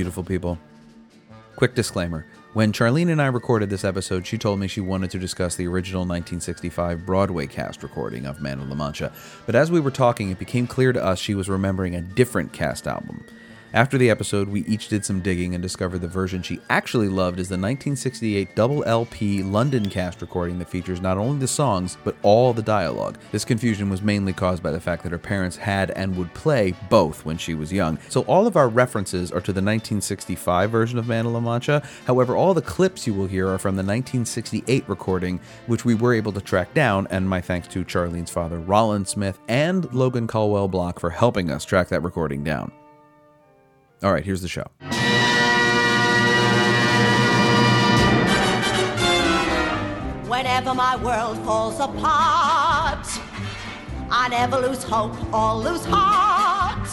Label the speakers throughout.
Speaker 1: beautiful people. Quick disclaimer. When Charlene and I recorded this episode, she told me she wanted to discuss the original 1965 Broadway cast recording of Man of La Mancha. But as we were talking, it became clear to us she was remembering a different cast album. After the episode, we each did some digging and discovered the version she actually loved is the 1968 double LP London cast recording that features not only the songs, but all the dialogue. This confusion was mainly caused by the fact that her parents had and would play both when she was young. So all of our references are to the 1965 version of Man of La Mancha. However, all the clips you will hear are from the 1968 recording, which we were able to track down, and my thanks to Charlene's father, Rollin Smith, and Logan Caldwell Block for helping us track that recording down. All right, here's the show.
Speaker 2: Whenever my world falls apart, I never lose hope or lose heart.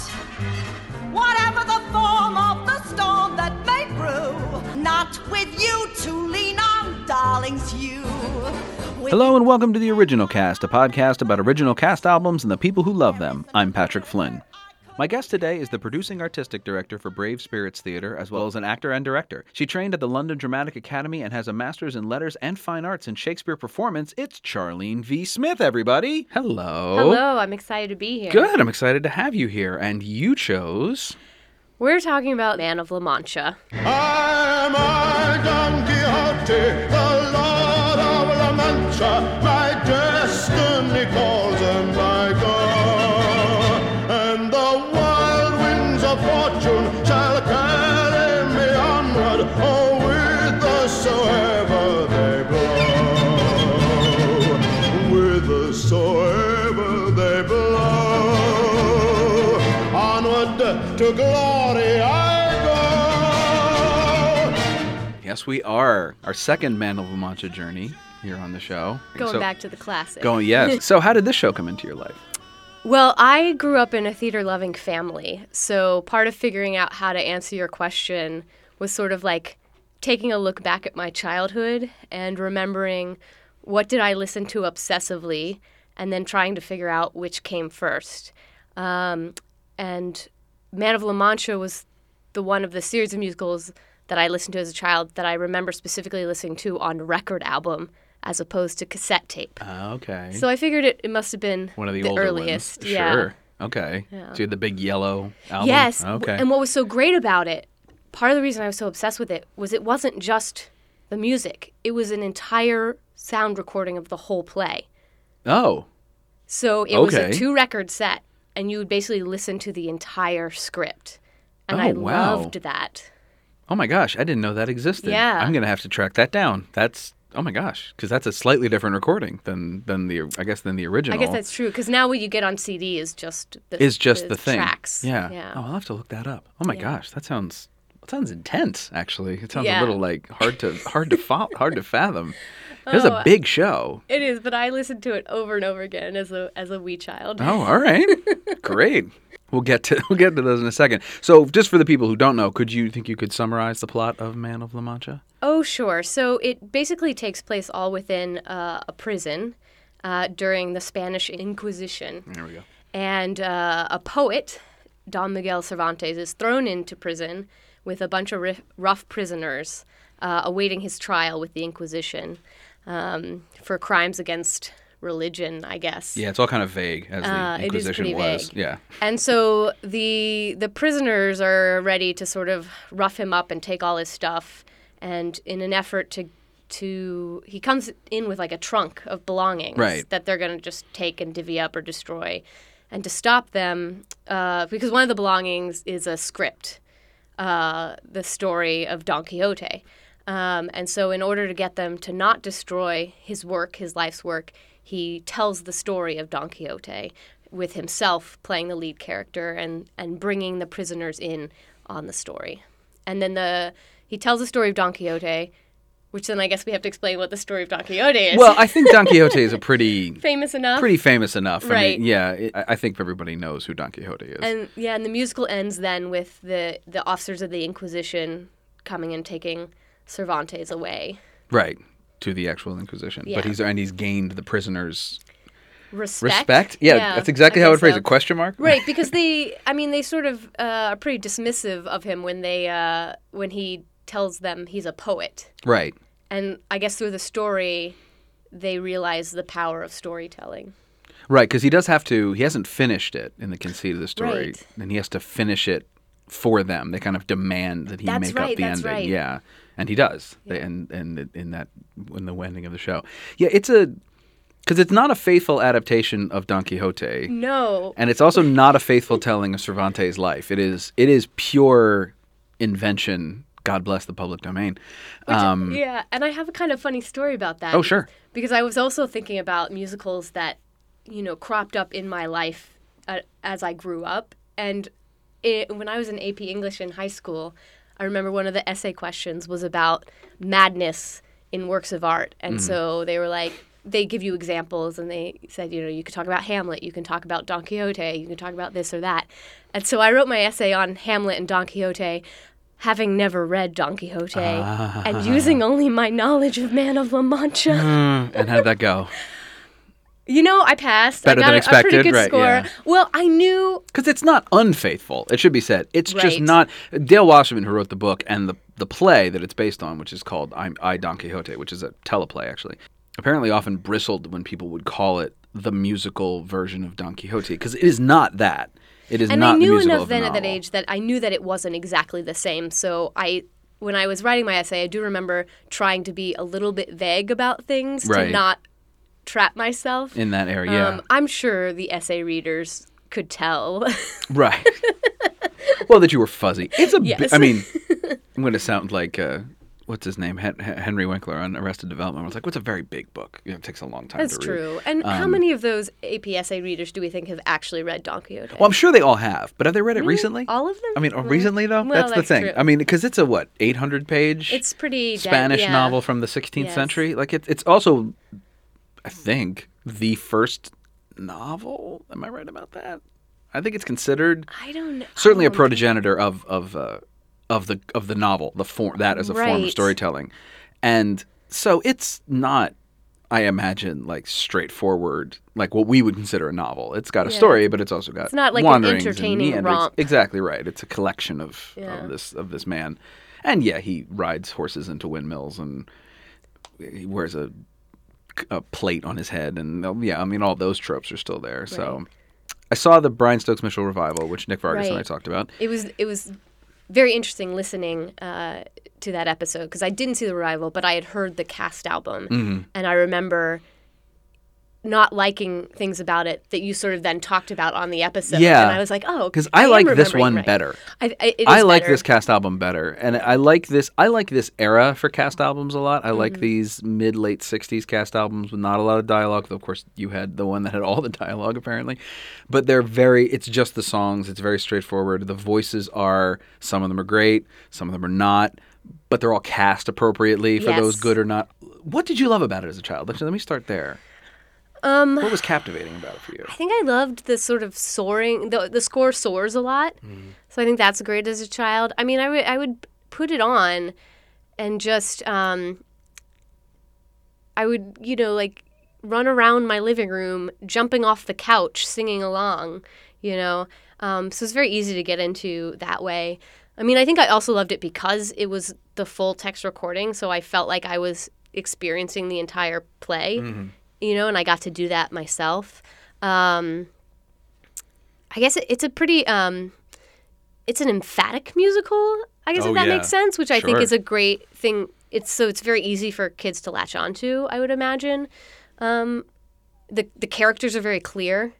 Speaker 2: Whatever the form of the storm that may brew, not with you to lean on, darlings, you. With
Speaker 1: Hello and welcome to the Original Cast, a podcast about original cast albums and the people who love them. I'm Patrick Flynn. My guest today is the producing artistic director for Brave Spirits Theatre, as well as an actor and director. She trained at the London Dramatic Academy and has a master's in letters and fine arts in Shakespeare performance. It's Charlene V. Smith, everybody. Hello.
Speaker 3: Hello, I'm excited to be here.
Speaker 1: Good. I'm excited to have you here. And you chose.
Speaker 3: We're talking about Man of La Mancha.
Speaker 4: I'm I Don Quixote, the Lord of La Mancha. My destiny glory I go.
Speaker 1: Yes, we are. Our second Man of La Mancha journey here on the show.
Speaker 3: Going
Speaker 1: So-
Speaker 3: back to the classic.
Speaker 1: Going, yes. so, how did this show come into your life?
Speaker 3: Well, I grew up in a theater loving family. So part of figuring out how to answer your question was sort of like taking a look back at my childhood and remembering what did I listen to obsessively and then trying to figure out which came first. Um, and Man of La Mancha was the one of the series of musicals that I listened to as a child that I remember specifically listening to on record album as opposed to cassette tape.
Speaker 1: Ah, okay.
Speaker 3: So I figured it, it must have been
Speaker 1: One of the, older
Speaker 3: earliest.
Speaker 1: ones.
Speaker 3: Yeah.
Speaker 1: Sure. Okay.
Speaker 3: Yeah.
Speaker 1: So you had the big yellow album.
Speaker 3: Yes.
Speaker 1: Okay.
Speaker 3: And what was so great about it, part of the reason I was so obsessed with it was it wasn't just the music, it was an entire sound recording of the whole play.
Speaker 1: oh.
Speaker 3: So it was a two record set, and you would basically listen to the entire script. And
Speaker 1: Oh,
Speaker 3: I
Speaker 1: wow.
Speaker 3: loved that.
Speaker 1: Oh my gosh, I didn't know that existed.
Speaker 3: Yeah.
Speaker 1: I'm gonna have to track that down. That's oh my gosh, because that's a slightly different recording than than the I guess than the original.
Speaker 3: I guess that's true, because now what you get on CD is just the,
Speaker 1: is just the, thing.
Speaker 3: tracks.
Speaker 1: Yeah.
Speaker 3: Yeah.
Speaker 1: Oh, I'll have to look that up. Oh my
Speaker 3: Yeah.
Speaker 1: gosh, that sounds that sounds intense. Actually, it sounds a little like hard to hard to fo- hard to fathom. It was a
Speaker 3: Oh,
Speaker 1: big show.
Speaker 3: It is, but I listened to it over and over again as a as a wee child.
Speaker 1: Oh, all right, great. We'll get to we'll get to those in a second. So, just for the people who don't know, could you think you could summarize the plot of Man of La Mancha?
Speaker 3: Oh, sure. So it basically takes place all within uh, a prison uh, during the Spanish Inquisition.
Speaker 1: There we go.
Speaker 3: And uh, a poet, Don Miguel Cervantes, is thrown into prison with a bunch of rif- rough prisoners uh, awaiting his trial with the Inquisition um, for crimes against religion, I guess.
Speaker 1: Yeah, it's all kind of vague as the
Speaker 3: Uh, is
Speaker 1: Inquisition was.
Speaker 3: vague.
Speaker 1: Yeah.
Speaker 3: And so the the prisoners are ready to sort of rough him up and take all his stuff. And in an effort to to he comes in with like a trunk of belongings
Speaker 1: Right.
Speaker 3: that they're gonna just take and divvy up or destroy. And to stop them, uh, because one of the belongings is a script, uh, the story of Don Quixote. Um, and so, in order to get them to not destroy his work, his life's work, he tells the story of Don Quixote with himself playing the lead character and, and bringing the prisoners in on the story. And then the he tells the story of Don Quixote, which then I guess we have to explain what the story of Don Quixote is.
Speaker 1: Well, I think Don Quixote is a pretty
Speaker 3: famous enough.
Speaker 1: pretty famous enough. I
Speaker 3: Right.
Speaker 1: mean, yeah, it, I I think everybody knows who Don Quixote is.
Speaker 3: And yeah, and the musical ends then with the the officers of the Inquisition coming and taking Cervantes away.
Speaker 1: right to the actual Inquisition,
Speaker 3: Yeah.
Speaker 1: but he's and he's gained the prisoners
Speaker 3: respect.
Speaker 1: Respect? Yeah, that's exactly
Speaker 3: I
Speaker 1: how I would phrase
Speaker 3: so.
Speaker 1: it. Question mark?
Speaker 3: Right, because they, I mean, they sort of uh, are pretty dismissive of him when they, uh, when he tells them he's a poet,
Speaker 1: Right.
Speaker 3: and I guess through the story, they realize the power of storytelling.
Speaker 1: Right, because he does have to. He hasn't finished it in the conceit of the story,
Speaker 3: Right.
Speaker 1: and he has to finish it for them. They kind of demand that he
Speaker 3: That's
Speaker 1: make
Speaker 3: right,
Speaker 1: up the ending.
Speaker 3: right.
Speaker 1: Yeah, and he does. They- And and in that in the ending of the show, yeah, it's a because it's not a faithful adaptation of Don Quixote,
Speaker 3: No,
Speaker 1: and it's also not a faithful telling of Cervantes' life. It is it is pure invention. God bless the public domain. Um,
Speaker 3: yeah, and I have a kind of funny story about that.
Speaker 1: Oh, sure.
Speaker 3: Because I was also thinking about musicals that, you know, cropped up in my life uh, as I grew up. And it, when I was in AP English in high school, I remember one of the essay questions was about madness in works of art. And
Speaker 1: Mm-hmm.
Speaker 3: so they were like, they give you examples and they said, you know, you could talk about Hamlet, you can talk about Don Quixote, you can talk about this or that. And so I wrote my essay on Hamlet and Don Quixote, having never read Don Quixote and using only my knowledge of Man of La Mancha.
Speaker 1: and how'd that go?
Speaker 3: You know, I passed.
Speaker 1: Better
Speaker 3: I got
Speaker 1: than
Speaker 3: a, a
Speaker 1: expected,
Speaker 3: pretty good
Speaker 1: right,
Speaker 3: score.
Speaker 1: yeah.
Speaker 3: Well, I knew
Speaker 1: because it's not unfaithful. It should be said. It's just not. Dale Wasserman, who wrote the book and the the play that it's based on, which is called I, I Don Quixote, which is a teleplay actually, apparently often bristled when people would call it the musical version of Don Quixote because it is not that. It is
Speaker 3: and
Speaker 1: not
Speaker 3: I knew enough then at that age that I knew that it wasn't exactly the same. So I, when I was writing my essay, I do remember trying to be a little bit vague about things
Speaker 1: Right.
Speaker 3: to not trap myself.
Speaker 1: in that area. Yeah,
Speaker 3: Um, I'm sure the essay readers could tell.
Speaker 1: right. well, that you were fuzzy. It's a. bi-
Speaker 3: Yes.
Speaker 1: I mean, I'm going to sound like. Uh, What's his name? Hen- Hen- Henry Winkler on Arrested Development. I was like, "What's a very big book? You know, it takes a long time
Speaker 3: That's
Speaker 1: to read."
Speaker 3: true. And how
Speaker 1: Um,
Speaker 3: many of those AP essay readers do we think have actually read Don Quixote?
Speaker 1: Well, I'm sure they all have, but have they read it recently?
Speaker 3: All of them?
Speaker 1: I mean, oh, recently though.
Speaker 3: well,
Speaker 1: that's the thing.
Speaker 3: true.
Speaker 1: I mean, because it's a what 800 page
Speaker 3: it's pretty
Speaker 1: Spanish
Speaker 3: yeah.
Speaker 1: novel from the 16th
Speaker 3: Yes.
Speaker 1: century. Like it, it's also, I think, the first novel. Am I right about that? I think it's considered
Speaker 3: I don't know.
Speaker 1: certainly a progenitor of of uh, of the of the novel, the form that as a form of storytelling, and so it's not. I imagine like straightforward, like what we would consider a novel. It's got a
Speaker 3: Yeah.
Speaker 1: story, but it's also got
Speaker 3: It's not like an entertaining romp.
Speaker 1: Exactly right. It's a collection of,
Speaker 3: Yeah.
Speaker 1: of this of this man, and yeah, he rides horses into windmills and he wears a, a plate on his head, and uh, yeah, I mean all those tropes are still there. So, I saw the Brian Stokes Mitchell revival, which Nick Vargas and I talked about.
Speaker 3: it was it was very interesting listening uh, to that episode because I didn't see the revival, but I had heard the cast album,
Speaker 1: Mm-hmm.
Speaker 3: and I remember not liking things about it that you sort of then talked about on the episode.
Speaker 1: Yeah.
Speaker 3: and I was like, oh,
Speaker 1: Because I,
Speaker 3: am
Speaker 1: like this one
Speaker 3: right.
Speaker 1: better.
Speaker 3: I, I,
Speaker 1: I like
Speaker 3: better.
Speaker 1: this cast album better, and I like this. I like this era for cast albums a lot. I
Speaker 3: Mm-hmm.
Speaker 1: like these mid late '60s cast albums with not a lot of dialogue. Though of course, you had the one that had all the dialogue apparently, but they're very. It's just the songs. It's very straightforward. The voices are some of them are great, some of them are not, but they're all cast appropriately for those good or not. What did you love about it as a child? Actually, let me start there.
Speaker 3: Um,
Speaker 1: What was captivating about it for you?
Speaker 3: I think I loved the sort of soaring. The the score soars a lot,
Speaker 1: Mm-hmm.
Speaker 3: so I think that's great as a child. I mean, I would I would put it on, and just um, I would you know like run around my living room, jumping off the couch, singing along. You know, um, so it's very easy to get into that way. I mean, I think I also loved it because it was the full text recording, so I felt like I was experiencing the entire play you know, and I got to do that myself. Um, I guess it, it's a pretty, um, it's an emphatic musical. I guess
Speaker 1: Oh,
Speaker 3: if that
Speaker 1: yeah.
Speaker 3: makes sense, which I think is a great thing. It's so it's very easy for kids to latch onto. I would imagine. Um, the the characters are very clear.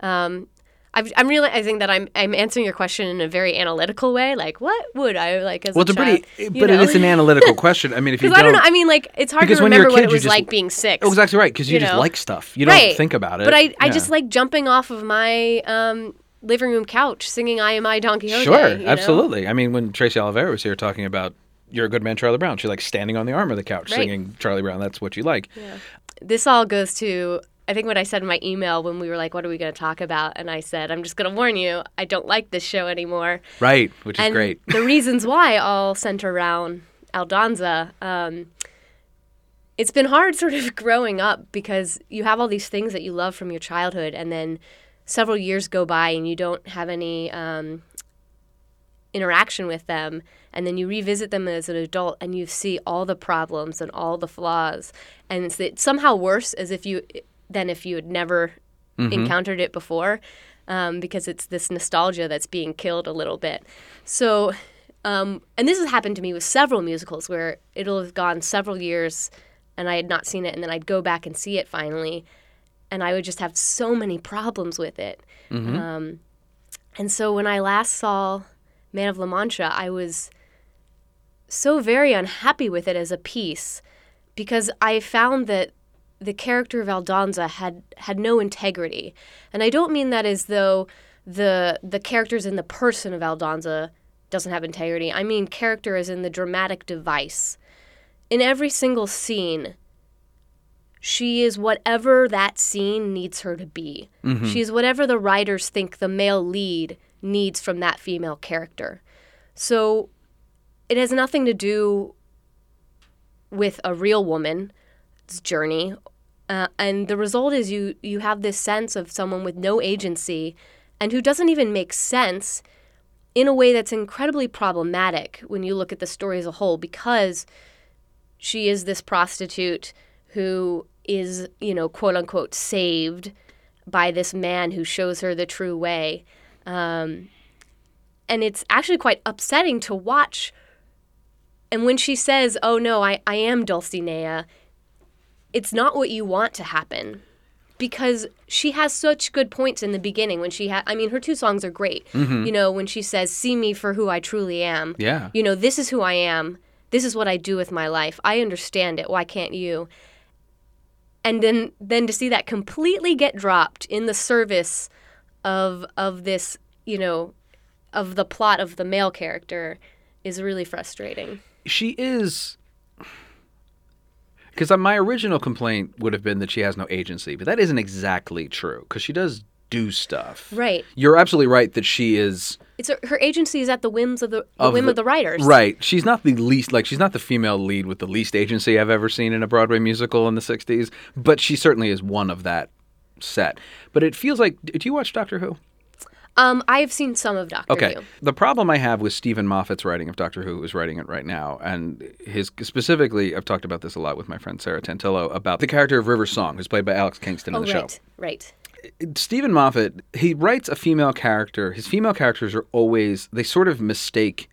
Speaker 3: Um, I've, I'm realizing that I'm I'm answering your question in a very analytical way. Like, what would I like as
Speaker 1: Well,
Speaker 3: a
Speaker 1: it's a
Speaker 3: child?
Speaker 1: pretty, but
Speaker 3: know?
Speaker 1: it's an analytical question. I mean, if you don't,
Speaker 3: I don't know. I mean, like, it's hard to remember what it was
Speaker 1: just-
Speaker 3: like being six.
Speaker 1: Oh, exactly right. Because you,
Speaker 3: you
Speaker 1: just like stuff. You don't think about it.
Speaker 3: But I, I just like jumping off of my um, living room couch singing "I Am I Don Quixote."
Speaker 1: Sure,
Speaker 3: you know?
Speaker 1: absolutely. I mean, when Tracy Oliveira was here talking about "You're a Good Man, Charlie Brown," she like standing on the arm of the couch
Speaker 3: Right.
Speaker 1: singing Charlie Brown. That's what you like.
Speaker 3: This all goes to I think what I said in my email when we were like, "What are we going to talk about?" and I said, "I'm just going to warn you, I don't like this show anymore."
Speaker 1: Right, which is
Speaker 3: and
Speaker 1: great.
Speaker 3: the reasons why all center around Aldonza. Um, it's been hard sort of growing up because you have all these things that you love from your childhood and then several years go by and you don't have any um, interaction with them and then you revisit them as an adult and you see all the problems and all the flaws and it's, it's somehow worse as if you than if you had never encountered it before um, because it's this nostalgia that's being killed a little bit. So um, and this has happened to me with several musicals where it'll have gone several years and I had not seen it, and then I'd go back and see it finally, and I would just have so many problems with it. Um, and so when I last saw Man of La Mancha, I was so very unhappy with it as a piece because I found that the character of Aldonza had had no integrity, and I don't mean that as though the the characters in the person of Aldonza doesn't have integrity. I mean character as in the dramatic device. In every single scene, she is whatever that scene needs her to be. Mm-hmm. She is whatever the writers think the male lead needs from that female character. So it has nothing to do with a real woman's journey. Uh, and the result is you you have this sense of someone with no agency and who doesn't even make sense in a way that's incredibly problematic when you look at the story as a whole because she is this prostitute who is, you know, quote unquote saved by this man who shows her the true way. Um, and it's actually quite upsetting to watch. And when she says, Oh no, I, I am Dulcinea, it's not what you want to happen. Because she has such good points in the beginning when she had, I mean, her two songs are great. Mm-hmm. You know, when she says, See me for who I truly am.
Speaker 1: Yeah.
Speaker 3: You know, this is who I am. This is what I do with my life. I understand it. Why can't you? And then, then to see that completely get dropped in the service of of this, you know, of the plot of the male character is really frustrating.
Speaker 1: she is because uh, my original complaint would have been that she has no agency, but that isn't exactly true because she does do stuff.
Speaker 3: Right.
Speaker 1: You're absolutely right that she is
Speaker 3: It's her, her agency is at the whims of the, the
Speaker 1: Of
Speaker 3: whim
Speaker 1: the-
Speaker 3: of the writers.
Speaker 1: right. She's not the least like she's not the female lead with the least agency I've ever seen in a Broadway musical in the '60s, but she certainly is one of that set. But it feels like do you watch Doctor Who?
Speaker 3: Um, I have seen some of Doctor
Speaker 1: Okay.
Speaker 3: Who.
Speaker 1: The problem I have with Steven Moffat's writing of Doctor Who, who's writing it right now, and his specifically, I've talked about this a lot with my friend Sarah Tantillo about the character of River Song, who's played by Alex Kingston in
Speaker 3: Oh,
Speaker 1: the
Speaker 3: right,
Speaker 1: show.
Speaker 3: right.
Speaker 1: Steven Moffat, he writes a female character. His female characters are always they sort of mistake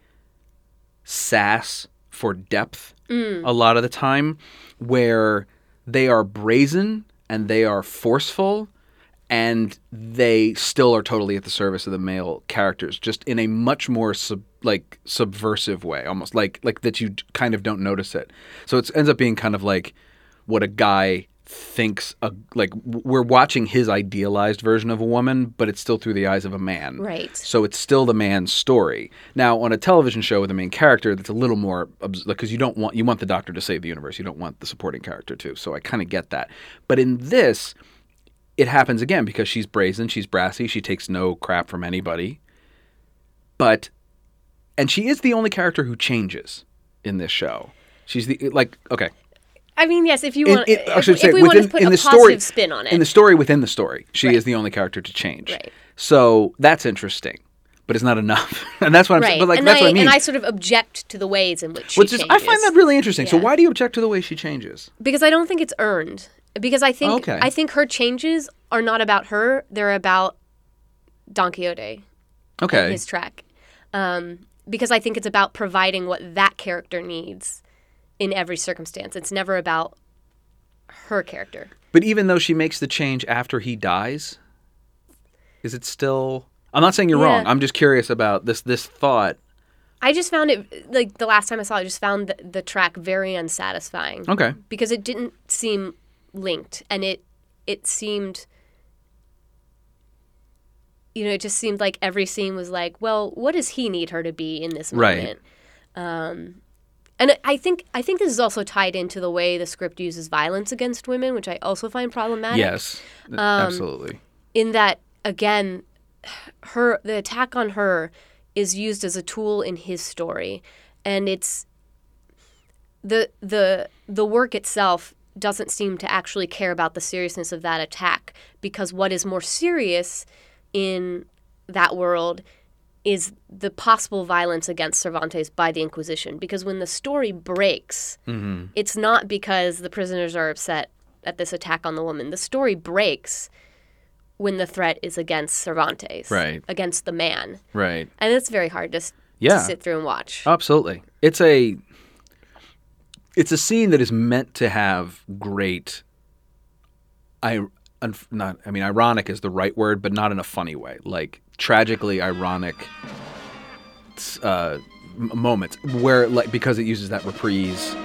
Speaker 1: sass for depth a lot of the time, where they are brazen and they are forceful and they still are totally at the service of the male characters, just in a much more sub, like subversive way, almost like like that you kind of don't notice it. So it ends up being kind of like what a guy thinks a, like we're watching his idealized version of a woman, but it's still through the eyes of a man.
Speaker 3: Right.
Speaker 1: So it's still the man's story. Now, on a television show with a main character, that's a little more because you don't want you want the doctor to save the universe. You don't want the supporting character to. So I kind of get that. But in this, it happens again because she's brazen, she's brassy, she takes no crap from anybody. But and she is the only character who changes in this show. She's the like okay.
Speaker 3: I mean, yes, if you want,
Speaker 1: in- I
Speaker 3: if,
Speaker 1: should
Speaker 3: if
Speaker 1: say
Speaker 3: we want
Speaker 1: within
Speaker 3: to put
Speaker 1: in
Speaker 3: a
Speaker 1: the
Speaker 3: positive
Speaker 1: story
Speaker 3: spin on it.
Speaker 1: In the story within the story, she
Speaker 3: Right.
Speaker 1: is the only character to change.
Speaker 3: Right.
Speaker 1: So that's interesting, but it's not enough. and that's what I'm saying.
Speaker 3: right.
Speaker 1: But like
Speaker 3: and
Speaker 1: that's
Speaker 3: I,
Speaker 1: what I mean.
Speaker 3: and I sort of object to the ways in which she
Speaker 1: Which is, I find that really interesting. So why do you object to the way she changes?
Speaker 3: because I don't think it's earned. Because I think
Speaker 1: Okay.
Speaker 3: I think her changes are not about her; they're about Don Quixote.
Speaker 1: Okay.
Speaker 3: his track. Um, because I think it's about providing what that character needs in every circumstance. It's never about her character.
Speaker 1: But even though she makes the change after he dies, is it still? I'm not saying you're
Speaker 3: Yeah.
Speaker 1: wrong. I'm just curious about this. This thought.
Speaker 3: I just found it like the last time I saw it, I just found the, the track very unsatisfying
Speaker 1: Okay.
Speaker 3: because it didn't seem linked, and it it seemed. You know, it just seemed like every scene was like, well, what does he need her to be in this
Speaker 1: Right.
Speaker 3: moment? Um, and I think I think this is also tied into the way the script uses violence against women, which I also find problematic.
Speaker 1: Yes.
Speaker 3: Um,
Speaker 1: absolutely.
Speaker 3: in that again her the attack on her is used as a tool in his story and it's the the the work itself doesn't seem to actually care about the seriousness of that attack because what is more serious in that world is the possible violence against Cervantes by the Inquisition. Because when the story breaks, mm-hmm. it's not because the prisoners are upset at this attack on the woman. The story breaks when the threat is against Cervantes,
Speaker 1: Right.
Speaker 3: Against the man,
Speaker 1: Right.
Speaker 3: and it's very hard to,
Speaker 1: Yeah.
Speaker 3: to sit through and watch.
Speaker 1: Absolutely. It's a it's a scene that is meant to have great I not I mean ironic is the right word but not in a funny way. Like tragically ironic uh, moments where like because it uses that reprise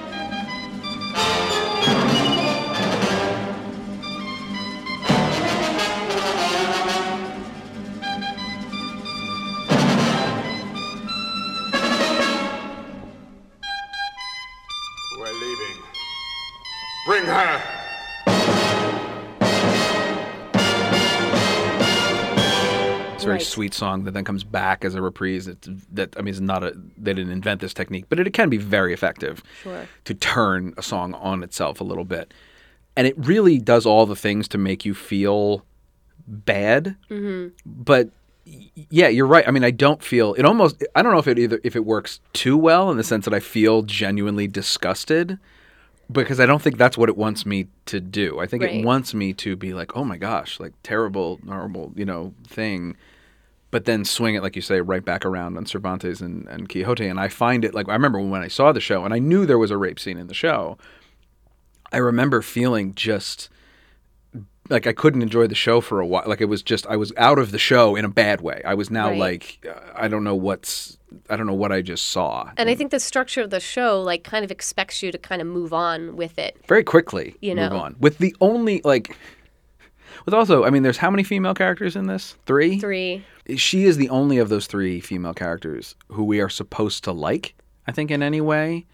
Speaker 1: sweet song that then comes back as a reprise. It's that I mean, it's not a they didn't invent this technique, but it, can be very effective
Speaker 3: Sure.
Speaker 1: to turn a song on itself a little bit, and it really does all the things to make you feel bad. Mm-hmm. But yeah, you're right. I mean, I don't feel it. Almost, I don't know if it either if it works too well in the sense that I feel genuinely disgusted. Because I don't think that's what it wants me to do. I think it wants me to be like, oh my gosh, like terrible, horrible, you know, thing but then swing it like you say right back around on Cervantes and, and Quixote. And I find it like I remember when I saw the show and I knew there was a rape scene in the show I remember feeling just like I couldn't enjoy the show for a while like it was just I was out of the show in a bad way. I was now
Speaker 3: Right.
Speaker 1: like uh, I don't know what's I don't know what I just saw.
Speaker 3: And I think the structure of the show like kind of expects you to kind of move on with it.
Speaker 1: very quickly
Speaker 3: You know, move
Speaker 1: on. With the only like with also I mean there's how many female characters in this three
Speaker 3: Three.
Speaker 1: she is the only of those three female characters who we are supposed to like. I think in any way,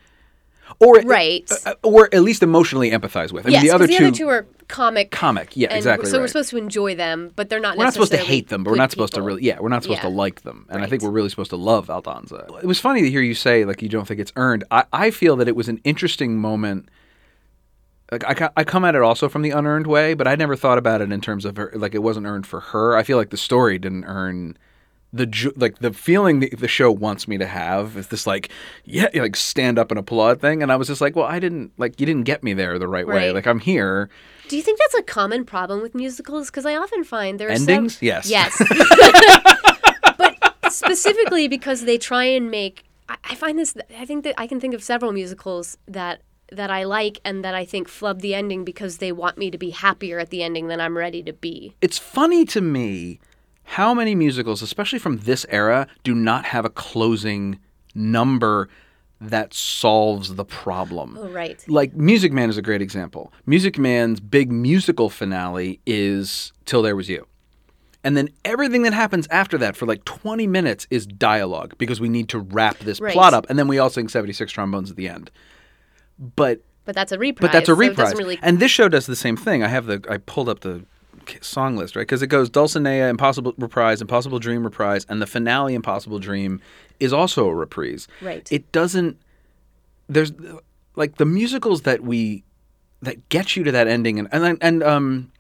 Speaker 1: or
Speaker 3: Right.
Speaker 1: uh, or at least emotionally empathize with. I
Speaker 3: yes,
Speaker 1: mean, the other
Speaker 3: the
Speaker 1: two,
Speaker 3: other two are comic.
Speaker 1: comic. Yeah, exactly.
Speaker 3: So we're supposed to enjoy them, but they're not.
Speaker 1: We're not supposed to hate them, but we're not supposed to really. Yeah, we're not supposed to like them, and I think we're really supposed to love Aldonza. It was funny to hear you say like you don't think it's earned. I, I feel that it was an interesting moment. Like I, I come at it also from the unearned way, but I never thought about it in terms of her, like it wasn't earned for her. I feel like the story didn't earn the like the feeling the, the show wants me to have is this like yeah like stand up and applaud thing, and I was just like, well, I didn't like you didn't get me there the right, way. Like I'm here.
Speaker 3: Do you think that's a common problem with musicals? Because I often find there are
Speaker 1: Endings?
Speaker 3: Some...
Speaker 1: Yes.
Speaker 3: Yes. but specifically because they try and make. I find this. I think that I can think of several musicals that that I like and that I think flub the ending because they want me to be happier at the ending than I'm ready to be.
Speaker 1: it's funny to me how many musicals, especially from this era, do not have a closing number that solves the problem.
Speaker 3: Oh, right.
Speaker 1: Like Music Man is a great example. Music Man's big musical finale is Till There Was You. And then everything that happens after that for like 20 minutes is dialogue because we need to wrap this
Speaker 3: Right.
Speaker 1: plot up. And then we all sing 76 trombones at the end. But
Speaker 3: But that's a reprise.
Speaker 1: but that's a
Speaker 3: so
Speaker 1: reprise.
Speaker 3: doesn't really
Speaker 1: And this show does the same thing. I have the I pulled up the song list right because it goes Dulcinea, Impossible reprise, Impossible Dream reprise, and the finale Impossible Dream is also a reprise.
Speaker 3: Right.
Speaker 1: It doesn't. There's like the musicals that we that get you to that ending, and and and um.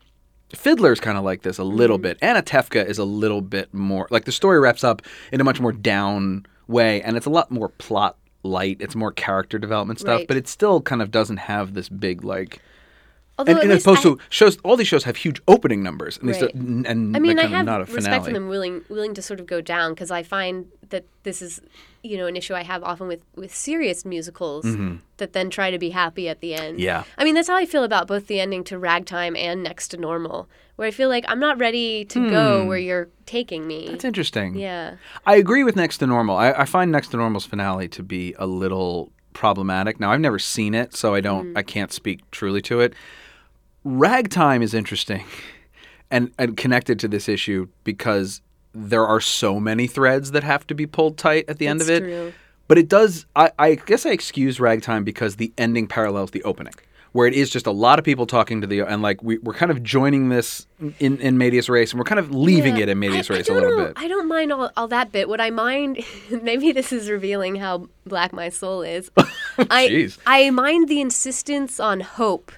Speaker 1: Fiddler's kind of like this a
Speaker 3: Mm-hmm.
Speaker 1: little bit. Anatevka is a little bit more like the story wraps up in a much more down way, and it's a lot more plot light. It's more character development stuff,
Speaker 3: Right.
Speaker 1: but it still kind of doesn't have this big like.
Speaker 3: Although
Speaker 1: And, and as opposed
Speaker 3: I-
Speaker 1: to shows, all these shows have huge opening numbers, and, these
Speaker 3: Right.
Speaker 1: and, and
Speaker 3: I mean, I have
Speaker 1: not a
Speaker 3: respect
Speaker 1: finale.
Speaker 3: for them willing willing to sort of go down because I find that this is, you know, an issue I have often with with serious musicals that then try to be happy at the end.
Speaker 1: Mm-hmm. Yeah.
Speaker 3: I mean, that's how I feel about both the ending to Ragtime and Next to Normal, where I feel like I'm not ready to go where you're taking me.
Speaker 1: Hmm. That's interesting.
Speaker 3: yeah.
Speaker 1: I agree with Next to Normal. I, I find Next to Normal's finale to be a little problematic. Now I've never seen it, so I don't.
Speaker 3: Mm.
Speaker 1: I can't speak truly to it. Ragtime is interesting, and and connected to this issue because there are so many threads that have to be pulled tight at the end of it.
Speaker 3: true.
Speaker 1: But it does. I, I guess I excuse Ragtime because the ending parallels the opening, where it is just a lot of people talking to the and like we, we're kind of joining this in in Medias Res, and we're kind of leaving
Speaker 3: Yeah.
Speaker 1: it in Medias
Speaker 3: I- I
Speaker 1: Res a little
Speaker 3: know-
Speaker 1: bit.
Speaker 3: I don't mind all, all that bit. What I mind, maybe this is revealing how black my soul is. I
Speaker 1: Jeez.
Speaker 3: I mind the insistence on hope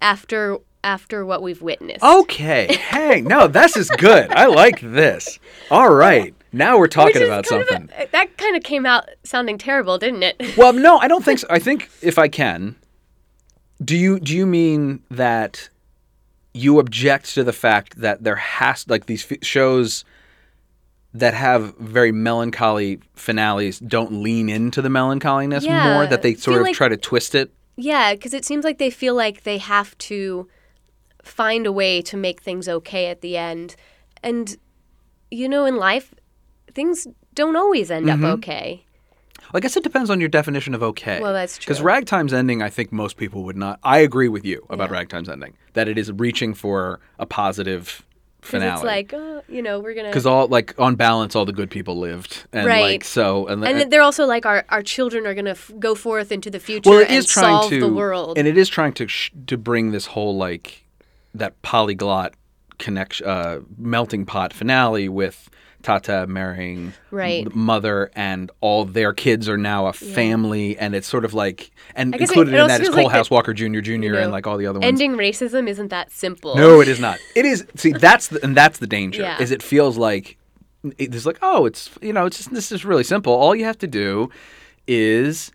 Speaker 3: after after what we've witnessed.
Speaker 1: Okay, hang. No, this is good. I like this. All right, now we're talking about
Speaker 3: of a-
Speaker 1: something.
Speaker 3: Uh, that kind of came out sounding terrible, didn't it?
Speaker 1: Well, no, I don't think so. I think if I can, do you do you mean that you object to the fact that there has like these f- shows that have very melancholy finales don't lean into the melancholiness
Speaker 3: Yeah,
Speaker 1: more that they sort of
Speaker 3: like-
Speaker 1: try to twist it?
Speaker 3: Yeah, because it seems like they feel like they have to find a way to make things okay at the end. And, you know, in life, things don't always end
Speaker 1: Mm-hmm.
Speaker 3: up okay.
Speaker 1: I guess it depends on your definition of okay.
Speaker 3: Well, that's true. Because.
Speaker 1: Ragtime's ending, I think most people would not. I agree with you about
Speaker 3: Yeah.
Speaker 1: Ragtime's ending that it is reaching for a positive finale.
Speaker 3: it's like, oh, you know, we're going to.
Speaker 1: because all like on balance, all the good people lived, and like
Speaker 3: Right.
Speaker 1: so, and,
Speaker 3: And they're also like, our, our children are going to f- go forth into the future
Speaker 1: well, it
Speaker 3: and
Speaker 1: trying
Speaker 3: solve
Speaker 1: to,
Speaker 3: the world.
Speaker 1: and it is trying to sh- to bring this whole like that polyglot connection, uh, melting pot finale with Tateh marrying
Speaker 3: Right.
Speaker 1: the mother, and all their kids are now a family, and it's sort of like, and
Speaker 3: I guess it-
Speaker 1: included
Speaker 3: it
Speaker 1: in that is Cole
Speaker 3: like
Speaker 1: House Walker Jr. Jr.
Speaker 3: you know,
Speaker 1: and like all the other ones.
Speaker 3: Ending racism isn't that simple.
Speaker 1: No, it is not. It is. See, that's the, and that's the danger.
Speaker 3: Yeah.
Speaker 1: Is it feels like it's like oh, it's you know, it's just this is really simple. All you have to do is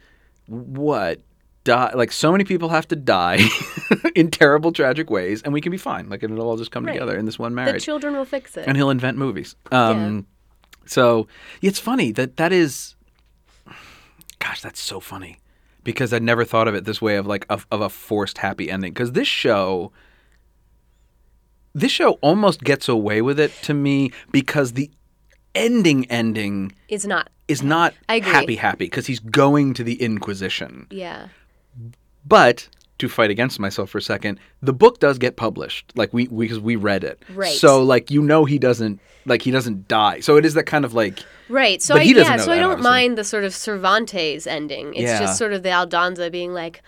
Speaker 1: what die. Like so many people have to die in terrible, tragic ways, and we can be fine. Like it'll all just come
Speaker 3: Right.
Speaker 1: together in this one marriage The
Speaker 3: children will fix it.
Speaker 1: and he'll invent movies. Um, So it's funny that that is. Gosh, that's so funny because I never thought of it this way of like of, of a forced happy ending. Because this show, this show almost gets away with it to me because the ending ending
Speaker 3: is not.
Speaker 1: is not happy happy because he's going to the Inquisition.
Speaker 3: Yeah.
Speaker 1: But to fight against myself for a second, the book does get published. Like we because we, read it.
Speaker 3: Right.
Speaker 1: So like you know he doesn't like he doesn't die. So it is that kind of like
Speaker 3: Right. So I yeah, so I don't
Speaker 1: obviously.
Speaker 3: mind the sort of Cervantes ending. It's
Speaker 1: Yeah.
Speaker 3: just sort of the Aldonza being like,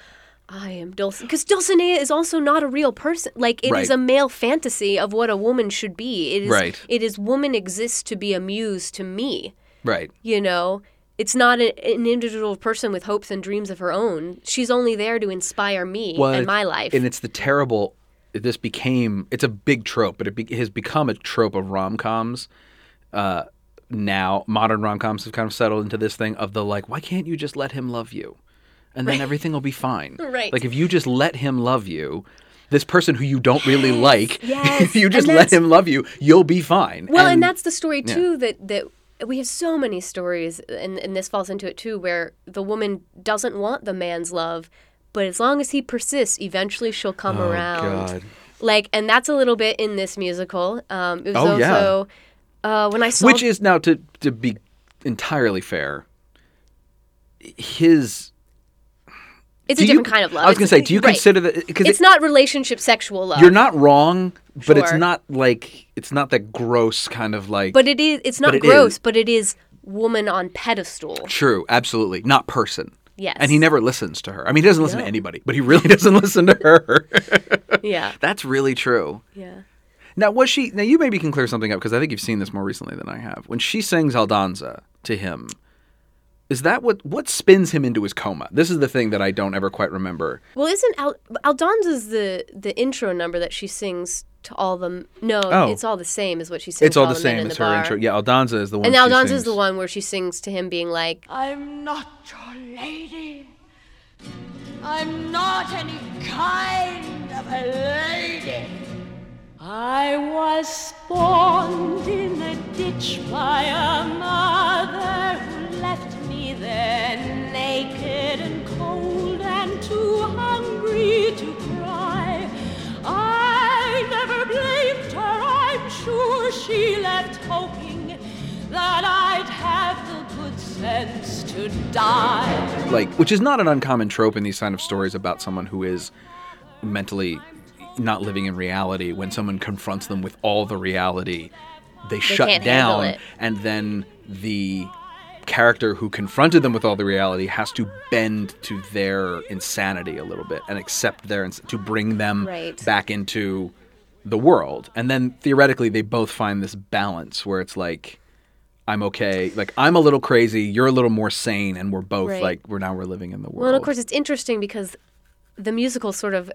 Speaker 3: I am Dulcinea. Because Dulcinea is also not a real person. Like, it is
Speaker 1: Right.
Speaker 3: a male fantasy of what a woman should be. It is,
Speaker 1: Right.
Speaker 3: It is woman exists to be a muse to me.
Speaker 1: right.
Speaker 3: You know? It's not a, an individual person with hopes and dreams of her own. She's only there to inspire me and my life.
Speaker 1: And it's the terrible. This became. It's a big trope, but it, be, it has become a trope of rom coms. Uh, now modern rom coms have kind of settled into this thing of the like, why can't you just let him love you, and then everything will be fine.
Speaker 3: Right.
Speaker 1: Like if you just let him love you. This person who you don't really like,
Speaker 3: yes,
Speaker 1: if you just let him love you, you'll be fine.
Speaker 3: Well, and, that's the story
Speaker 1: yeah.
Speaker 3: too that that we have so many stories, and and this falls into it too, where the woman doesn't want the man's love, but as long as he persists, eventually she'll come around.
Speaker 1: Oh, God.
Speaker 3: Like, and that's a little bit in this musical. Um, it was
Speaker 1: Oh, yeah.
Speaker 3: uh, when I saw
Speaker 1: Which is now to to be entirely fair, his.
Speaker 3: It's
Speaker 1: do
Speaker 3: a
Speaker 1: you-
Speaker 3: different kind of love.
Speaker 1: I was gonna say, do you
Speaker 3: right.
Speaker 1: consider that because
Speaker 3: it's not relationship sexual love?
Speaker 1: you're not wrong, but it's not like it's not that gross kind of like.
Speaker 3: But it is. It's not
Speaker 1: it
Speaker 3: gross,
Speaker 1: is.
Speaker 3: but it is woman on pedestal.
Speaker 1: true, absolutely, not person.
Speaker 3: Yes.
Speaker 1: And he never listens to her. I mean, he doesn't listen to anybody, but he really doesn't listen to her.
Speaker 3: Yeah.
Speaker 1: That's really true.
Speaker 3: Yeah.
Speaker 1: Now, was she? Now, you maybe can clear something up because I think you've seen this more recently than I have. When she sings Aldonza to him, is that what what spins him into his coma? This is the thing that I don't ever quite remember.
Speaker 3: Well, isn't Al- Aldonza's the the intro number that she sings to all them? No,
Speaker 1: Oh.
Speaker 3: it's all the same as what she sings.
Speaker 1: It's all
Speaker 3: to
Speaker 1: the same
Speaker 3: in
Speaker 1: as
Speaker 3: the
Speaker 1: her
Speaker 3: bar.
Speaker 1: intro. Yeah, Aldonza is the one.
Speaker 3: And
Speaker 1: she
Speaker 3: Aldonza's
Speaker 1: sings.
Speaker 3: the one where she sings to him, being like,
Speaker 2: I'm not your lady. I'm not any kind of a lady. I was spawned in a ditch by a die.
Speaker 1: like which is not an uncommon trope in these kind of stories about someone who is mentally not living in reality when someone confronts them with all the reality they, shut down and then the character who confronted them with all the reality has to bend to their insanity a little bit and accept their ins- to bring them
Speaker 3: Right.
Speaker 1: back into the world and then theoretically they both find this balance where it's like I'm okay. Like I'm a little crazy, you're a little more sane, and we're both
Speaker 3: Right.
Speaker 1: like we're now we're living in the world.
Speaker 3: Well, and of course, it's interesting because the musical sort of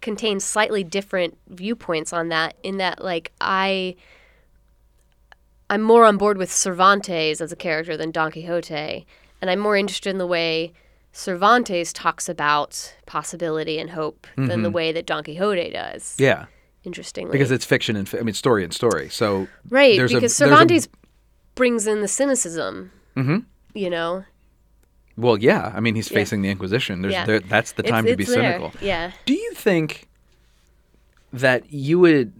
Speaker 3: contains slightly different viewpoints on that. In that, like, I, I'm more on board with Cervantes as a character than Don Quixote, and I'm more interested in the way Cervantes talks about possibility and hope than the mm-hmm. way that Don Quixote does.
Speaker 1: yeah,
Speaker 3: Interestingly,
Speaker 1: because it's fiction and fi- I mean story and story. So
Speaker 3: right because
Speaker 1: a-
Speaker 3: Cervantes brings in the cynicism. Mm-hmm. You know,
Speaker 1: well, yeah. I mean, he's facing the Inquisition. There's
Speaker 3: Yeah.
Speaker 1: there, that's the
Speaker 3: It's-
Speaker 1: time to be
Speaker 3: there.
Speaker 1: cynical.
Speaker 3: Yeah.
Speaker 1: Do you think that you would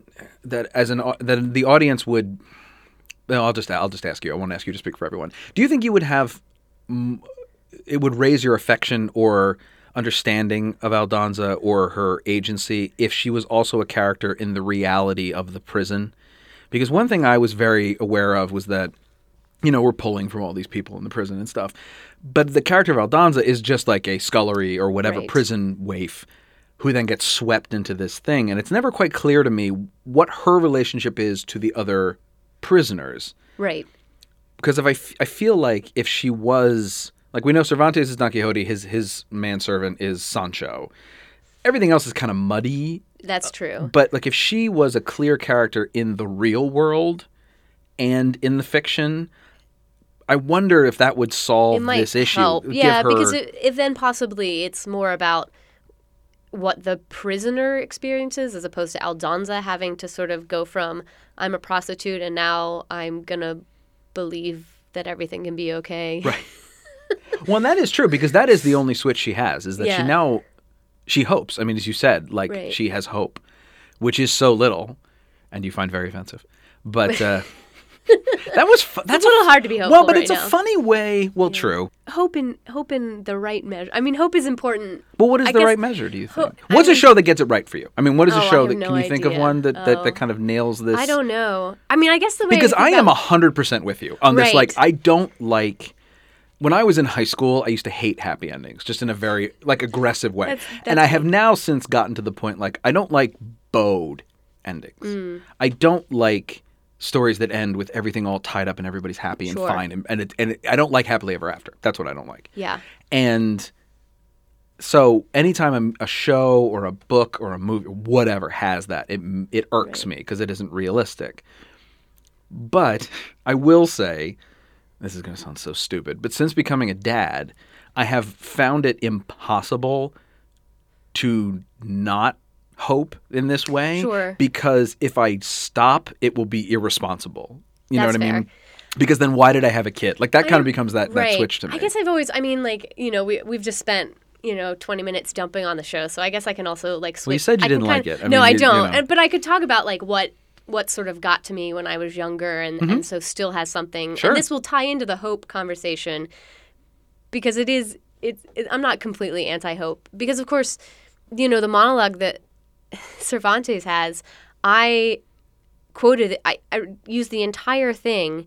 Speaker 1: that as an that the audience would? Well, I'll just I'll just ask you. I won't ask you to speak for everyone. Do you think you would have? It would raise your affection or understanding of Aldonza or her agency if she was also a character in the reality of the prison. Because one thing I was very aware of was that you know, we're pulling from all these people in the prison and stuff. But the character of Aldonza is just like a scullery or whatever
Speaker 3: Right.
Speaker 1: prison waif who then gets swept into this thing. And it's never quite clear to me what her relationship is to the other prisoners.
Speaker 3: Right.
Speaker 1: Because if I, f- I feel like if she was, like we know Cervantes is Don Quixote, his, his manservant is Sancho. Everything else is kind of muddy
Speaker 3: That's uh, true.
Speaker 1: but like if she was a clear character in the real world and in the fiction, I wonder if that would solve this issue.
Speaker 3: help. Yeah,
Speaker 1: her-
Speaker 3: because it, if then possibly it's more about what the prisoner experiences as opposed to Aldonza having to sort of go from I'm a prostitute and now I'm gonna believe that everything can be okay.
Speaker 1: Right. well, and that is true because that is the only switch she has is that she now she hopes. I mean, as you said, like
Speaker 3: Right.
Speaker 1: she has hope, which is so little, and you find very offensive. But uh, that was fu- that's
Speaker 3: a little hard to be hopeful.
Speaker 1: Well, but
Speaker 3: right
Speaker 1: it's
Speaker 3: now.
Speaker 1: a funny way. Well, true.
Speaker 3: Hope in hope in the right measure. I mean, hope is important.
Speaker 1: But what is
Speaker 3: I
Speaker 1: the right measure? Do you
Speaker 3: ho-
Speaker 1: think?
Speaker 3: I
Speaker 1: What's
Speaker 3: mean-
Speaker 1: a show that gets it right for you? I mean, what is
Speaker 3: Oh,
Speaker 1: a
Speaker 3: I
Speaker 1: show that
Speaker 3: no
Speaker 1: can you think of one that, that,
Speaker 3: Oh.
Speaker 1: that kind of nails this?
Speaker 3: I don't know. I mean, I guess the way
Speaker 1: because I
Speaker 3: think
Speaker 1: am hundred percent with you on this. Like, I don't like. When I was in high school, I used to hate happy endings, just in a very like aggressive way.
Speaker 3: That's-
Speaker 1: and I have now since gotten to the point like I don't like bowed endings.
Speaker 3: Mm.
Speaker 1: I don't like stories that end with everything all tied up and everybody's happy and
Speaker 3: Sure.
Speaker 1: fine. And and, it, and it, I don't like happily ever after. That's what I don't like.
Speaker 3: Yeah.
Speaker 1: And so anytime a, a show or a book or a movie or whatever has that, it it irks me because it isn't realistic. But I will say, this is going to sound so stupid, but since becoming a dad, I have found it impossible to not hope in this way
Speaker 3: Sure.
Speaker 1: because if I stop, it will be irresponsible. You know
Speaker 3: That's
Speaker 1: what I mean? Because then why did I have a kid? Like that kind of becomes that,
Speaker 3: right.
Speaker 1: that switch to me.
Speaker 3: I guess I've always. I mean, like you know, we we've just spent you know 20 minutes dumping on the show, so I guess I can also like switch.
Speaker 1: Well, you said you
Speaker 3: I
Speaker 1: didn't like it. I
Speaker 3: no,
Speaker 1: mean,
Speaker 3: I
Speaker 1: you- you
Speaker 3: don't.
Speaker 1: know.
Speaker 3: And, but I could talk about like what what sort of got to me when I was younger, and and so still has something.
Speaker 1: Mm-hmm. Sure.
Speaker 3: And this will tie into the hope conversation because it is. It's. It, I'm not completely anti-hope because of course, you know, the monologue that Cervantes has, I quoted. I, I used the entire thing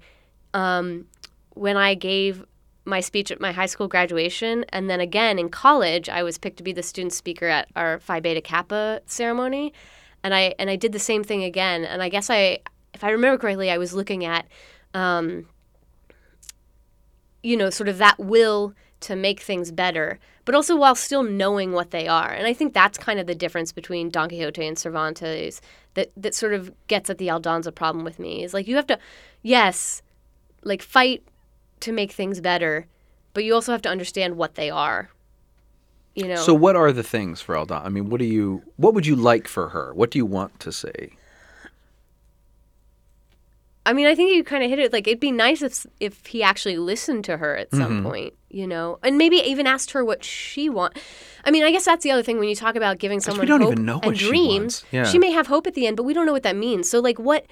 Speaker 3: um, when I gave my speech at my high school graduation, and then again in college, I was picked to be the student speaker at our Phi Beta Kappa ceremony, and I and I did the same thing again. And I guess I, if I remember correctly, I was looking at, um, you know, sort of that will to make things better, but also while still knowing what they are. And I think that's kind of the difference between Don Quixote and Cervantes that that sort of gets at the Aldonza problem with me. Is like you have to, yes, like fight to make things better, but you also have to understand what they are. You know.
Speaker 1: So what are the things for Aldonza? I mean, what do you what would you like for her? What do you want to see?
Speaker 3: I mean, I think you kind of hit it. Like, it'd be nice if if he actually listened to her at some
Speaker 1: Mm-hmm.
Speaker 3: point, you know, and maybe even asked her what she want. I mean, I guess that's the other thing when you talk about giving someone hope and
Speaker 1: she
Speaker 3: dreams.
Speaker 1: wants. Yeah.
Speaker 3: She may have hope at the end, but we don't know what that means. So, like, what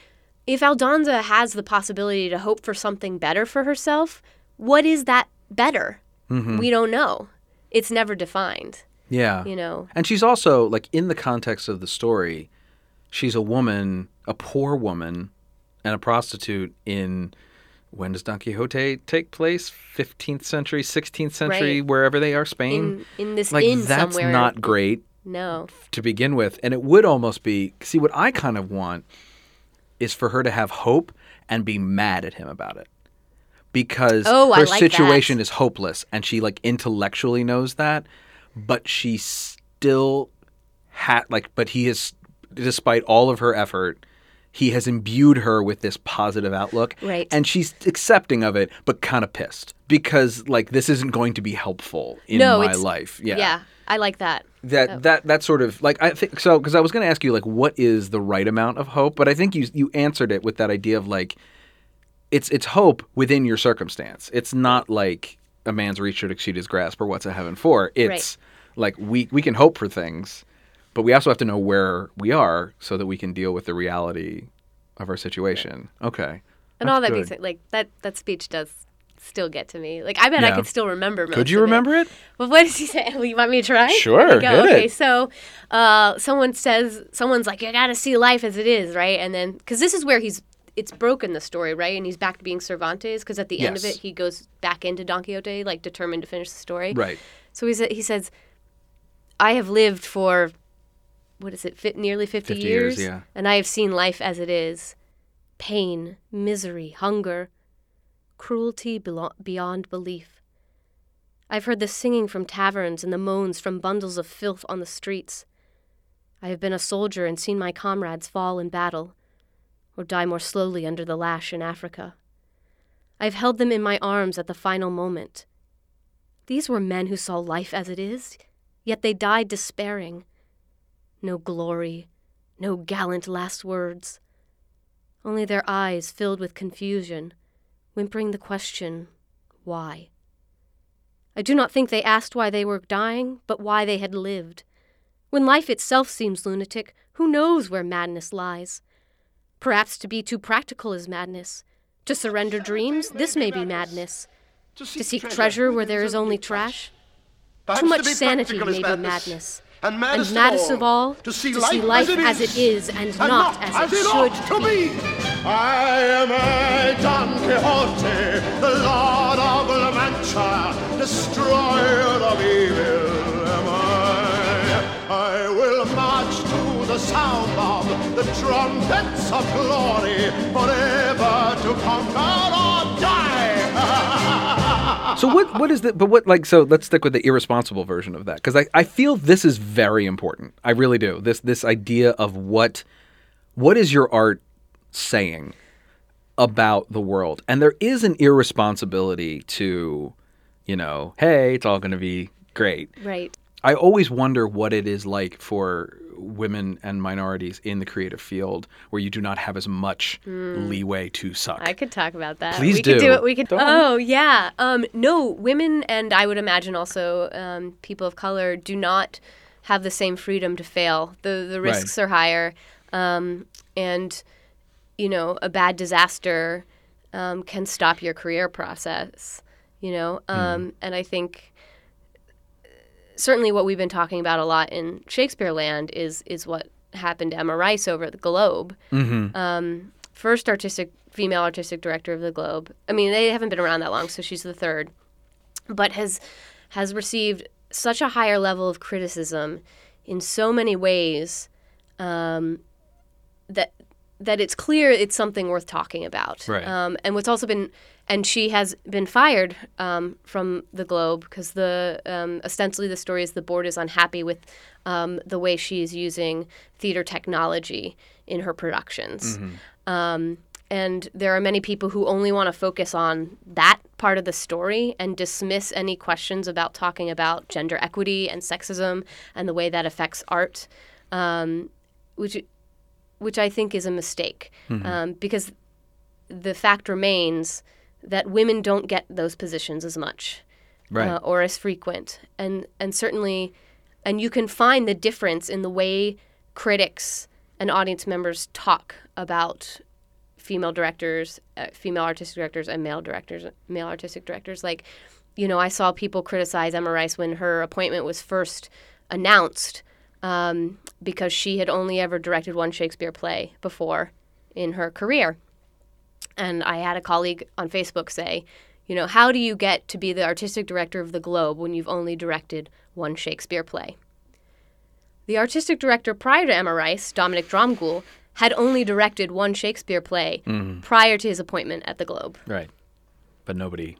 Speaker 3: if Aldonza has the possibility to hope for something better for herself? What is that better?
Speaker 1: Mm-hmm.
Speaker 3: We don't know. It's never defined.
Speaker 1: Yeah.
Speaker 3: You know.
Speaker 1: And she's also like in the context of the story, she's a woman, a poor woman, and a prostitute in when does Don Quixote take place? 15th century, 16th century,
Speaker 3: Right.
Speaker 1: wherever they are, Spain.
Speaker 3: In in this
Speaker 1: like
Speaker 3: inn
Speaker 1: that's
Speaker 3: somewhere.
Speaker 1: not great
Speaker 3: No.
Speaker 1: to begin with. And it would almost be see what I kind of want is for her to have hope and be mad at him about it. Because
Speaker 3: Oh,
Speaker 1: her
Speaker 3: like
Speaker 1: situation
Speaker 3: that.
Speaker 1: is hopeless and she like intellectually knows that, but she still had like but he has despite all of her effort he has imbued her with this positive outlook
Speaker 3: Right.
Speaker 1: and she's accepting of it but kind of pissed because like this isn't going to be helpful in
Speaker 3: no,
Speaker 1: my life
Speaker 3: Yeah, Yeah. I like that.
Speaker 1: that oh. that that sort of like I think so because I was going to ask you like what is the right amount of hope, but I think you you answered it with that idea of like it's it's hope within your circumstance. It's not like a man's reach should exceed his grasp or what's a heaven for. It's like we we can hope for things, but we also have to know where we are so that we can deal with the reality of our situation. Okay.
Speaker 3: And all that being
Speaker 1: good.
Speaker 3: said, like that that speech does still get to me. Like I bet I could still remember. Most
Speaker 1: Could you remember it?
Speaker 3: Well, what does he say? Well, you want me to try?
Speaker 1: Sure,
Speaker 3: go. okay,
Speaker 1: it.
Speaker 3: so uh, someone says, someone's like, you got to see life as it is, right? And then, because this is where he's, it's broken the story, right? And he's back to being Cervantes, because at the end of it, he goes back into Don Quixote, like determined to finish the story.
Speaker 1: Right.
Speaker 3: So he, sa- he says, I have lived for, what is it, fi- nearly 50,
Speaker 1: 50 years,
Speaker 3: years?
Speaker 1: yeah.
Speaker 3: And I have seen life as it is pain, misery, hunger, cruelty beyond belief. I've heard the singing from taverns and the moans from bundles of filth on the streets. I have been a soldier and seen my comrades fall in battle, or die more slowly under the lash in Africa. I have held them in my arms at the final moment. These were men who saw life as it is, yet they died despairing. No glory, no gallant last words. Only their eyes filled with confusion, whimpering the question, why? I do not think they asked why they were dying, but why they had lived. When life itself seems lunatic, who knows where madness lies? Perhaps to be too practical is madness. To surrender dreams, this may be madness. To seek treasure where there is only trash? Too much sanity may be
Speaker 4: madness. And maddest,
Speaker 3: And maddest of all,
Speaker 4: to see
Speaker 3: to
Speaker 4: life,
Speaker 3: see life
Speaker 4: as, it
Speaker 3: as it is and not as it
Speaker 4: ought
Speaker 3: should
Speaker 4: to be. I am a Don Quixote, the Lord of La Mancha, destroyer of evil sound of the trumpets of glory, forever to conquer or die.
Speaker 1: So what what is the but what like so let's stick with the irresponsible version of that because I, I feel this is very important I really do this this idea of what what is your art saying about the world and there is an irresponsibility to you know hey it's all going to be great
Speaker 3: Right.
Speaker 1: I always wonder what it is like for women and minorities in the creative field where you do not have as much leeway to suck.
Speaker 3: I could talk about that.
Speaker 1: Please
Speaker 3: we could
Speaker 1: do.
Speaker 3: do it. We could.
Speaker 1: Don't.
Speaker 3: Oh yeah. Um, no, women and I would imagine also um, people of color do not have the same freedom to fail. The the
Speaker 1: Right.
Speaker 3: risks are higher, um, and you know a bad disaster um, can stop your career process. You know, um, and I think certainly what we've been talking about a lot in Shakespeare land is is what happened to Emma Rice over at the Globe. Um, first artistic female artistic director of the Globe. I mean, they haven't been around that long, so she's the third, but has has received such a higher level of criticism in so many ways um, that that it's clear it's something worth talking about.
Speaker 1: Right.
Speaker 3: Um, and what's also been, and she has been fired um, from the Globe because the um, ostensibly the story is the board is unhappy with um, the way she is using theater technology in her productions. Um, and there are many people who only want to focus on that part of the story and dismiss any questions about talking about gender equity and sexism and the way that affects art, um, which which I think is a mistake um, because the fact remains that women don't get those positions as much
Speaker 1: Right.
Speaker 3: uh, or as frequent, and and certainly, and you can find the difference in the way critics and audience members talk about female directors, uh, female artistic directors, and male directors, male artistic directors. Like, you know, I saw people criticize Emma Rice when her appointment was first announced um, because she had only ever directed one Shakespeare play before in her career. And I had a colleague on Facebook say, you know, how do you get to be the artistic director of the Globe when you've only directed one Shakespeare play? The artistic director prior to Emma Rice, Dominic Dromgoole, had only directed one Shakespeare play prior to his appointment at the Globe.
Speaker 1: right but nobody.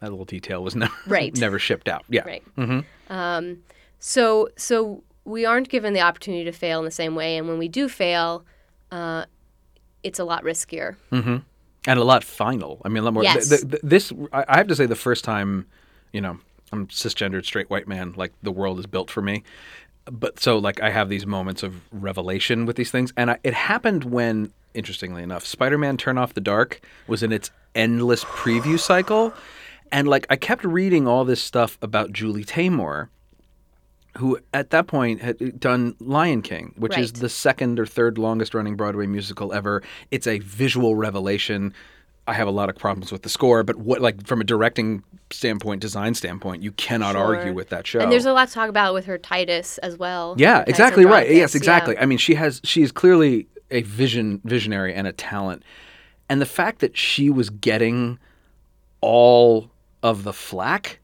Speaker 1: That little detail was never
Speaker 3: Right.
Speaker 1: never shipped out. Yeah.
Speaker 3: Right. Um, so so we aren't given the opportunity to fail in the same way, and when we do fail, uh, it's a lot riskier. Mm-hmm.
Speaker 1: and a lot final. I mean, a lot more.
Speaker 3: Yes.
Speaker 1: th- th- this, I have to say, the first time, you know, I'm cisgendered straight white man. Like the world is built for me. But so, like, I have these moments of revelation with these things, and I, it happened when, interestingly enough, Spider-Man: Turn Off the Dark was in its endless preview cycle, and like, I kept reading all this stuff about Julie Taymor. Who at that point had done Lion King, which is the second or third longest running Broadway musical ever. It's a visual revelation. I have a lot of problems with the score, but what like from a directing standpoint, design standpoint, you cannot
Speaker 3: Sure.
Speaker 1: argue with that show.
Speaker 3: And there's a lot to talk about with her Titus as well.
Speaker 1: yeah, exactly right. Yes, exactly.
Speaker 3: yeah.
Speaker 1: I mean, she has she is clearly a vision visionary and a talent. And the fact that she was getting all of the flack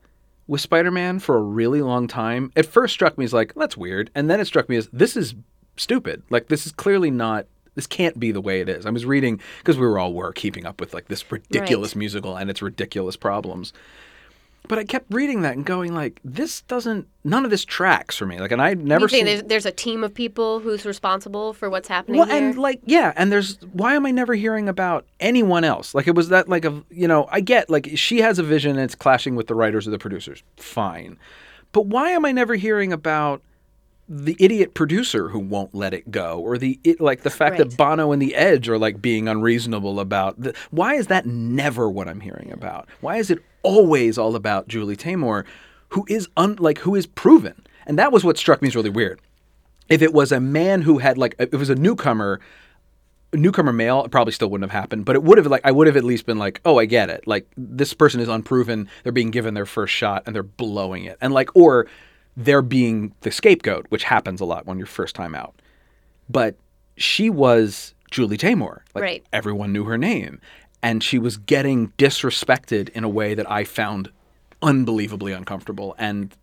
Speaker 1: with Spider-Man for a really long time, at first struck me as like, that's weird. And then it struck me as this is stupid. Like this is clearly not this can't be the way it is. I was reading because we were all were keeping up with like this ridiculous musical and its ridiculous problems. But I kept reading that and going like, this doesn't none of this tracks for me. Like and I never
Speaker 3: You think
Speaker 1: seen
Speaker 3: there's, there's a team of people who's responsible for what's happening
Speaker 1: well,
Speaker 3: here?
Speaker 1: and like, yeah, and there's why am I never hearing about anyone else? Like, it was that like a you know, I get like she has a vision and it's clashing with the writers or the producers, fine, but why am I never hearing about the idiot producer who won't let it go, or the it, like the fact that Bono and the Edge are like being unreasonable about the, why is that never what I'm hearing about? Why is it always all about Julie Taymor, who is un, like who is proven? And that was what struck me as really weird. If it was a man who had like if it was a newcomer newcomer male it probably still wouldn't have happened. But it would have like i would have at least been like oh i get it. Like this person is unproven. They're being given their first shot and they're blowing it. And like or they're being the scapegoat which happens a lot when you're first time out. But she was julie taymor. Like
Speaker 3: Right.
Speaker 1: everyone knew her name and she was getting disrespected in a way that i found unbelievably uncomfortable and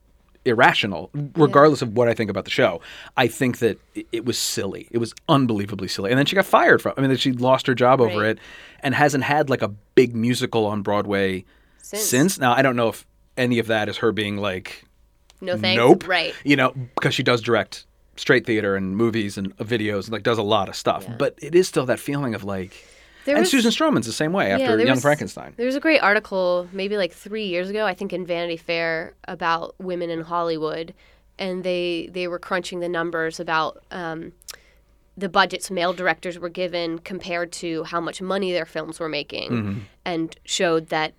Speaker 1: irrational regardless of what i think about the show. I think that it- was silly. It was unbelievably silly. And then she got fired from i mean she lost her job over it and hasn't had like a big musical on broadway
Speaker 3: Since.
Speaker 1: now i don't know if any of that is her being like
Speaker 3: no thanks.
Speaker 1: nope.
Speaker 3: Right.
Speaker 1: you know because she does direct straight theater and movies and uh, videos and like does a lot of stuff. But it is still that feeling of like
Speaker 3: There
Speaker 1: and
Speaker 3: was-
Speaker 1: susan stroman's the same way after
Speaker 3: there
Speaker 1: young
Speaker 3: was-
Speaker 1: frankenstein
Speaker 3: There was a great article maybe like three years ago, I think in Vanity Fair, about women in Hollywood, and they they were crunching the numbers about um, the budgets male directors were given compared to how much money their films were making,
Speaker 1: Mm-hmm.
Speaker 3: and showed that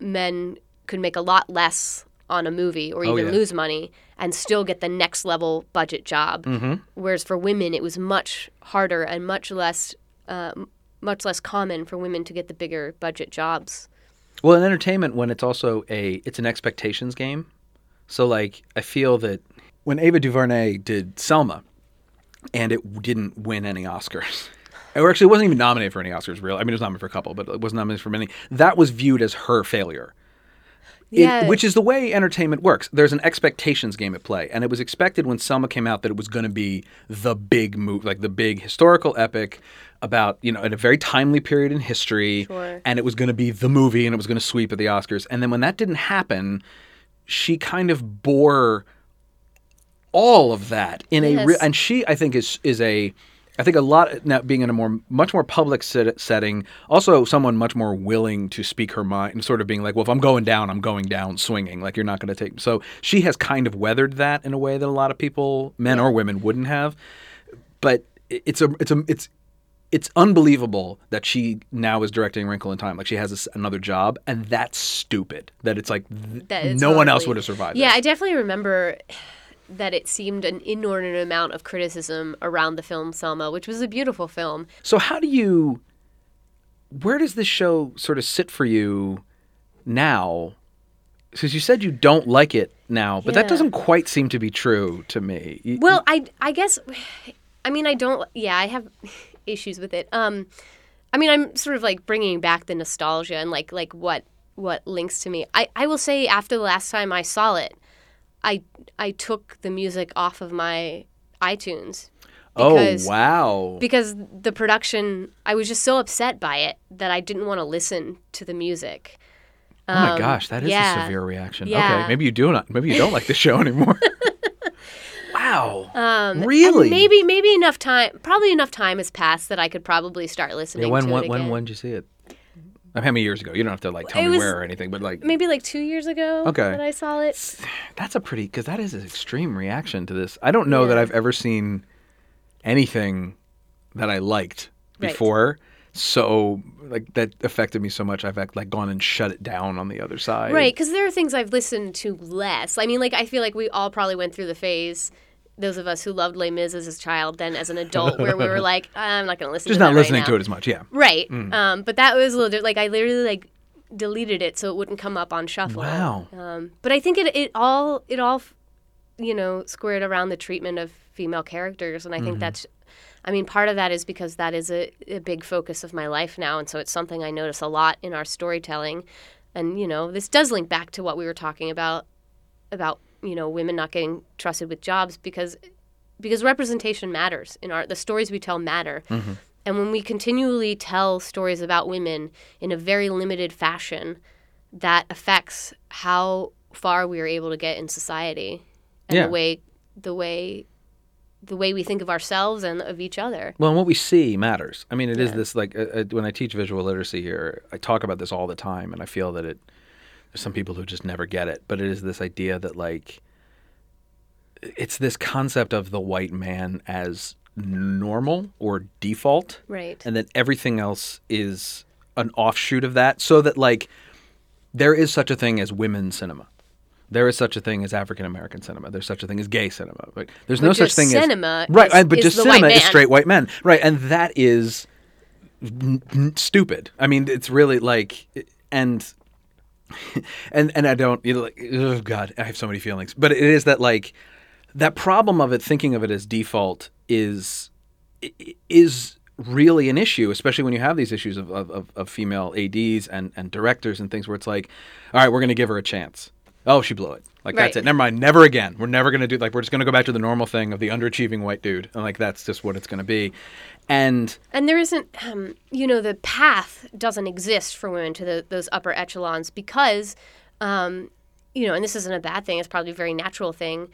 Speaker 3: men could make a lot less on a movie or even
Speaker 1: Oh, yeah.
Speaker 3: lose money and still get the next level budget job.
Speaker 1: Mm-hmm.
Speaker 3: Whereas for women, it was much harder and much less. Uh, m- much less common for women to get the bigger budget jobs.
Speaker 1: Well, in entertainment, when it's also a it's an expectations game. So like I feel that when Ava DuVernay did Selma, and it didn't win any Oscars, or actually it wasn't even nominated for any Oscars. Real, I mean, it was nominated for a couple, but it wasn't nominated for many. That was viewed as her failure. It- which is the way entertainment works. There's an expectations game at play, and it was expected when Selma came out that it was going to be the big move, like the big historical epic about you know in a very timely period in history,
Speaker 3: Sure.
Speaker 1: and it was going to be the movie, and it was going to sweep at the Oscars. And then when that didn't happen, she kind of bore all of that in a re- and she I think is is a I think a lot now being in a more much more public set, setting, also someone much more willing to speak her mind and sort of being like, well, if I'm going down, I'm going down swinging. Like you're not going to take. So she has kind of weathered that in a way that a lot of people, men or women, wouldn't have. But it's a it's a it's it's unbelievable that she now is directing Wrinkle in Time. Like she has this, another job, and that's stupid. That it's like th-
Speaker 3: That
Speaker 1: no one else would have survived.
Speaker 3: Yeah. I definitely remember that it seemed an inordinate amount of criticism around the film Selma, which was a beautiful film.
Speaker 1: So how do you where does this show sort of sit for you now? Because you said you don't like it now, but that doesn't quite seem to be true to me.
Speaker 3: Well, I I guess I mean I don't yeah, I have issues with it. Um I mean I'm sort of like bringing back the nostalgia and like like what what links to me. I I will say after the last time I saw it, I I took the music off of my iTunes.
Speaker 1: oh wow!
Speaker 3: because the production i was just so upset by it that i didn't want to listen to the music
Speaker 1: Oh my gosh, that is
Speaker 3: Um, yeah.
Speaker 1: a severe reaction.
Speaker 3: Yeah.
Speaker 1: Okay, maybe you do not. Maybe you don't like the show anymore. wow.
Speaker 3: Um,
Speaker 1: really?
Speaker 3: maybe maybe enough time. Probably enough time has passed that I could probably start listening.
Speaker 1: Yeah, when
Speaker 3: to
Speaker 1: when
Speaker 3: it
Speaker 1: when when did you see it? How many years ago? You don't have to like tell
Speaker 3: It
Speaker 1: me
Speaker 3: was-
Speaker 1: where or anything, but like
Speaker 3: Maybe like two years ago.
Speaker 1: Okay.
Speaker 3: That I saw it.
Speaker 1: that's a pretty because that is an extreme reaction to this. I don't know that I've ever seen anything that I liked
Speaker 3: Right.
Speaker 1: before. So like that affected me so much. I've like gone and shut it down on the other side.
Speaker 3: Right, because there are things I've listened to less. I mean, like I feel like we all probably went through the phase. Those of us who loved Les Mis as a child, then as an adult, where we were like, I'm not going to listen.
Speaker 1: Just
Speaker 3: to
Speaker 1: not
Speaker 3: that right
Speaker 1: listening to it as much. Yeah.
Speaker 3: Right.
Speaker 1: Mm.
Speaker 3: Um, but that was a little like I literally like deleted it so it wouldn't come up on shuffle.
Speaker 1: Wow.
Speaker 3: Um, but I think it it all it all you know squared around the treatment of female characters, and I
Speaker 1: Mm-hmm.
Speaker 3: think that's. I mean, part of that is because that is a, a big focus of my life now, and so it's something I notice a lot in our storytelling. And you know, this does link back to what we were talking about about you know women not getting trusted with jobs because because representation matters in art the stories we tell matter and when we continually tell stories about women in a very limited fashion that affects how far we are able to get in society and
Speaker 1: Yeah.
Speaker 3: the way the way the way we think of ourselves and of each other
Speaker 1: Well, and what we see matters. I mean, it is
Speaker 3: Yeah.
Speaker 1: this like uh, uh, when I teach visual literacy here, I talk about this all the time, and I feel that it. There's some people who just never get it, but it is this idea that like. It's this concept of the white man as normal or default,
Speaker 3: right
Speaker 1: and that everything else is an offshoot of that, so that like there is such a thing as women's cinema. There is such a thing as African American cinema. There's such a thing as gay cinema. But there's
Speaker 3: But
Speaker 1: no such thing
Speaker 3: cinema
Speaker 1: as cinema. right.
Speaker 3: is-
Speaker 1: but
Speaker 3: is
Speaker 1: just cinema is straight white men, right? And that is n- n- stupid. I mean, it's really like and and and I don't you know, like oh god, I have so many feelings. But it is that like that problem of it thinking of it as default is is really an issue, especially when you have these issues of, of, of, of female ads and, and directors and things where it's like, all right, we're going to give her a chance. Oh, she blew it. Like that's it. Never mind. Never again. We're never going to do like we're just going to go back to the normal thing of the underachieving white dude, and like that's just what it's going to be. And
Speaker 3: and there isn't um, you know the path doesn't exist for women to the, those upper echelons because um, you know and this isn't a bad thing it's probably a very natural thing.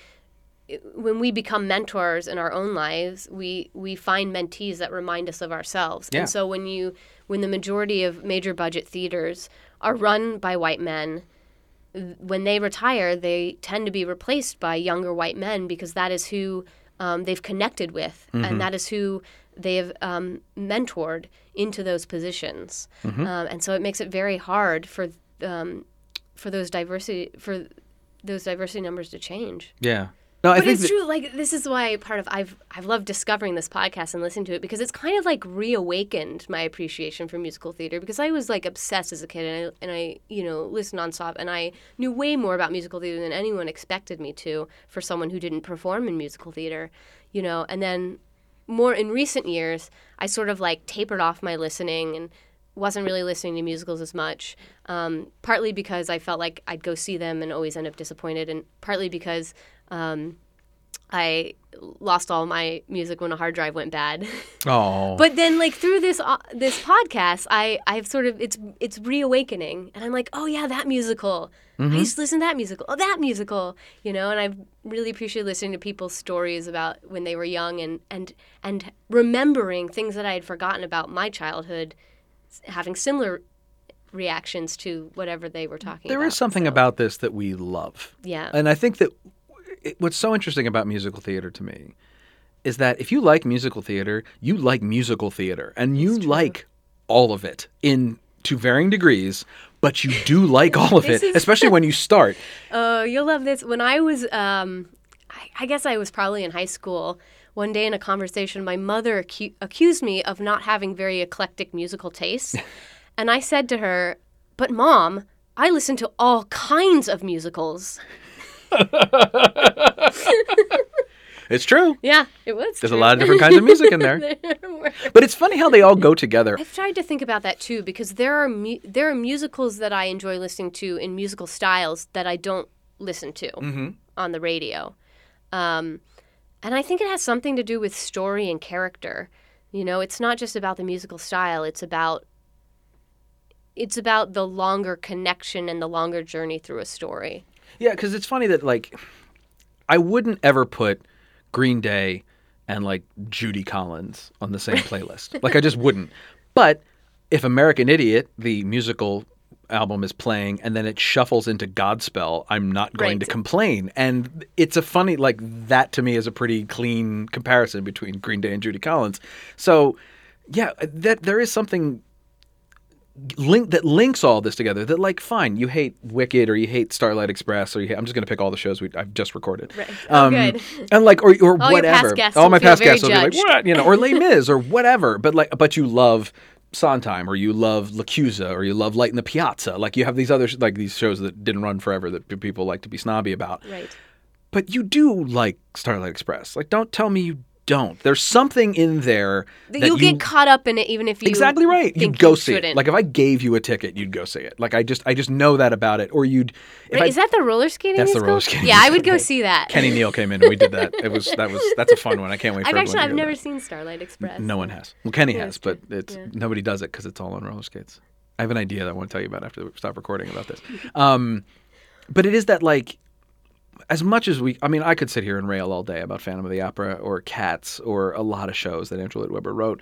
Speaker 3: When we become mentors in our own lives we we find mentees that remind us of ourselves.
Speaker 1: Yeah.
Speaker 3: and so when you when the majority of major budget theaters are run by white men when they retire, they tend to be replaced by younger white men because that is who um, they've connected with, and that is who they have um, mentored into those positions. Um, and so it makes it very hard for um, for those diversity for those diversity numbers to change.
Speaker 1: yeah, no, I
Speaker 3: But
Speaker 1: think
Speaker 3: it's
Speaker 1: that-
Speaker 3: true. Like this is why part of I've I've loved discovering this podcast and listening to it because it's kind of like reawakened my appreciation for musical theater because I was like obsessed as a kid and I and I you know listened nonstop and I knew way more about musical theater than anyone expected me to for someone who didn't perform in musical theater, you know. And then more in recent years, I sort of like tapered off my listening and wasn't really listening to musicals as much. Um, partly because I felt like I'd go see them and always end up disappointed, and partly because um, I lost all my music when a hard drive went bad.
Speaker 1: oh,
Speaker 3: but then, like through this uh, this podcast, I I've sort of it's it's reawakening, and I'm like, oh yeah, that musical. I used to listen to that musical. Oh, that musical. You know, and I've really appreciated listening to people's stories about when they were young and and and remembering things that I had forgotten about my childhood, having similar reactions to whatever they were talking
Speaker 1: there
Speaker 3: about.
Speaker 1: is something
Speaker 3: So,
Speaker 1: about this that we love.
Speaker 3: yeah.
Speaker 1: And I think that it, what's so interesting about musical theater to me is that if you like musical theater, you like musical theater, and you like all of it in to varying degrees, but you do like all of it, especially when you start.
Speaker 3: Oh, you'll love this. When I was, um, I, I guess I was probably in high school. One day in a conversation, my mother acu- accused me of not having very eclectic musical tastes, and I said to her, "But mom, I listen to all kinds of musicals."
Speaker 1: It's true.
Speaker 3: Yeah, it was.
Speaker 1: There's a lot of different kinds of music in there.
Speaker 3: There
Speaker 1: But it's funny how they all go together.
Speaker 3: I've tried to think about that too because there are mu- there are musicals that I enjoy listening to in musical styles that I don't listen to
Speaker 1: Mm-hmm.
Speaker 3: on the radio, um, and I think it has something to do with story and character. You know, it's not just about the musical style; it's about it's about the longer connection and the longer journey through a story.
Speaker 1: Yeah, because it's funny that like I wouldn't ever put Green Day and like Judy Collins on the same playlist. like I just wouldn't. But if American Idiot, the musical album is playing and then it shuffles into Godspell, I'm not going
Speaker 3: Right.
Speaker 1: to complain. And it's a funny like that to me is a pretty clean comparison between Green Day and Judy Collins. So yeah, that there is something link that links all this together. That like, fine, you hate Wicked or you hate Starlight Express or you hate, I'm just going to pick all the shows we, I've just recorded.
Speaker 3: Right. Um, oh, good.
Speaker 1: And like, or or
Speaker 3: All
Speaker 1: whatever. all my past guests will be like, what, you know, or Les Mis or whatever. But like, but you love Sondheim or you love LaChiusa or you love Light in the Piazza. Like you have these other sh- like these shows that didn't run forever that people like to be snobby about
Speaker 3: Right.
Speaker 1: but you do like Starlight Express. Like, don't tell me you don't. There's something in there that
Speaker 3: You'll
Speaker 1: you
Speaker 3: get caught up in it even if you
Speaker 1: exactly right. You'd go
Speaker 3: you
Speaker 1: see it.
Speaker 3: shouldn't.
Speaker 1: Like if I gave you a ticket, you'd go see it. Like I just, I just know that about it. Or you'd.
Speaker 3: Right,
Speaker 1: I,
Speaker 3: is that the roller skating?
Speaker 1: That's the roller skating
Speaker 3: Yeah, I would go see that.
Speaker 1: Kenny Neal came in and we did that. It was that was that's a fun one. I can't wait for
Speaker 3: I've actually I've never
Speaker 1: that.
Speaker 3: seen Starlight Express.
Speaker 1: No one has. Well, Kenny
Speaker 3: Yeah,
Speaker 1: has, but it's
Speaker 3: Yeah.
Speaker 1: nobody does it because it's all on roller skates. I have an idea that I want to tell you about after we stop recording about this. Um, but it is that like, as much as we, I mean, I could sit here and rail all day about Phantom of the Opera or Cats or a lot of shows that Andrew Lloyd Webber wrote,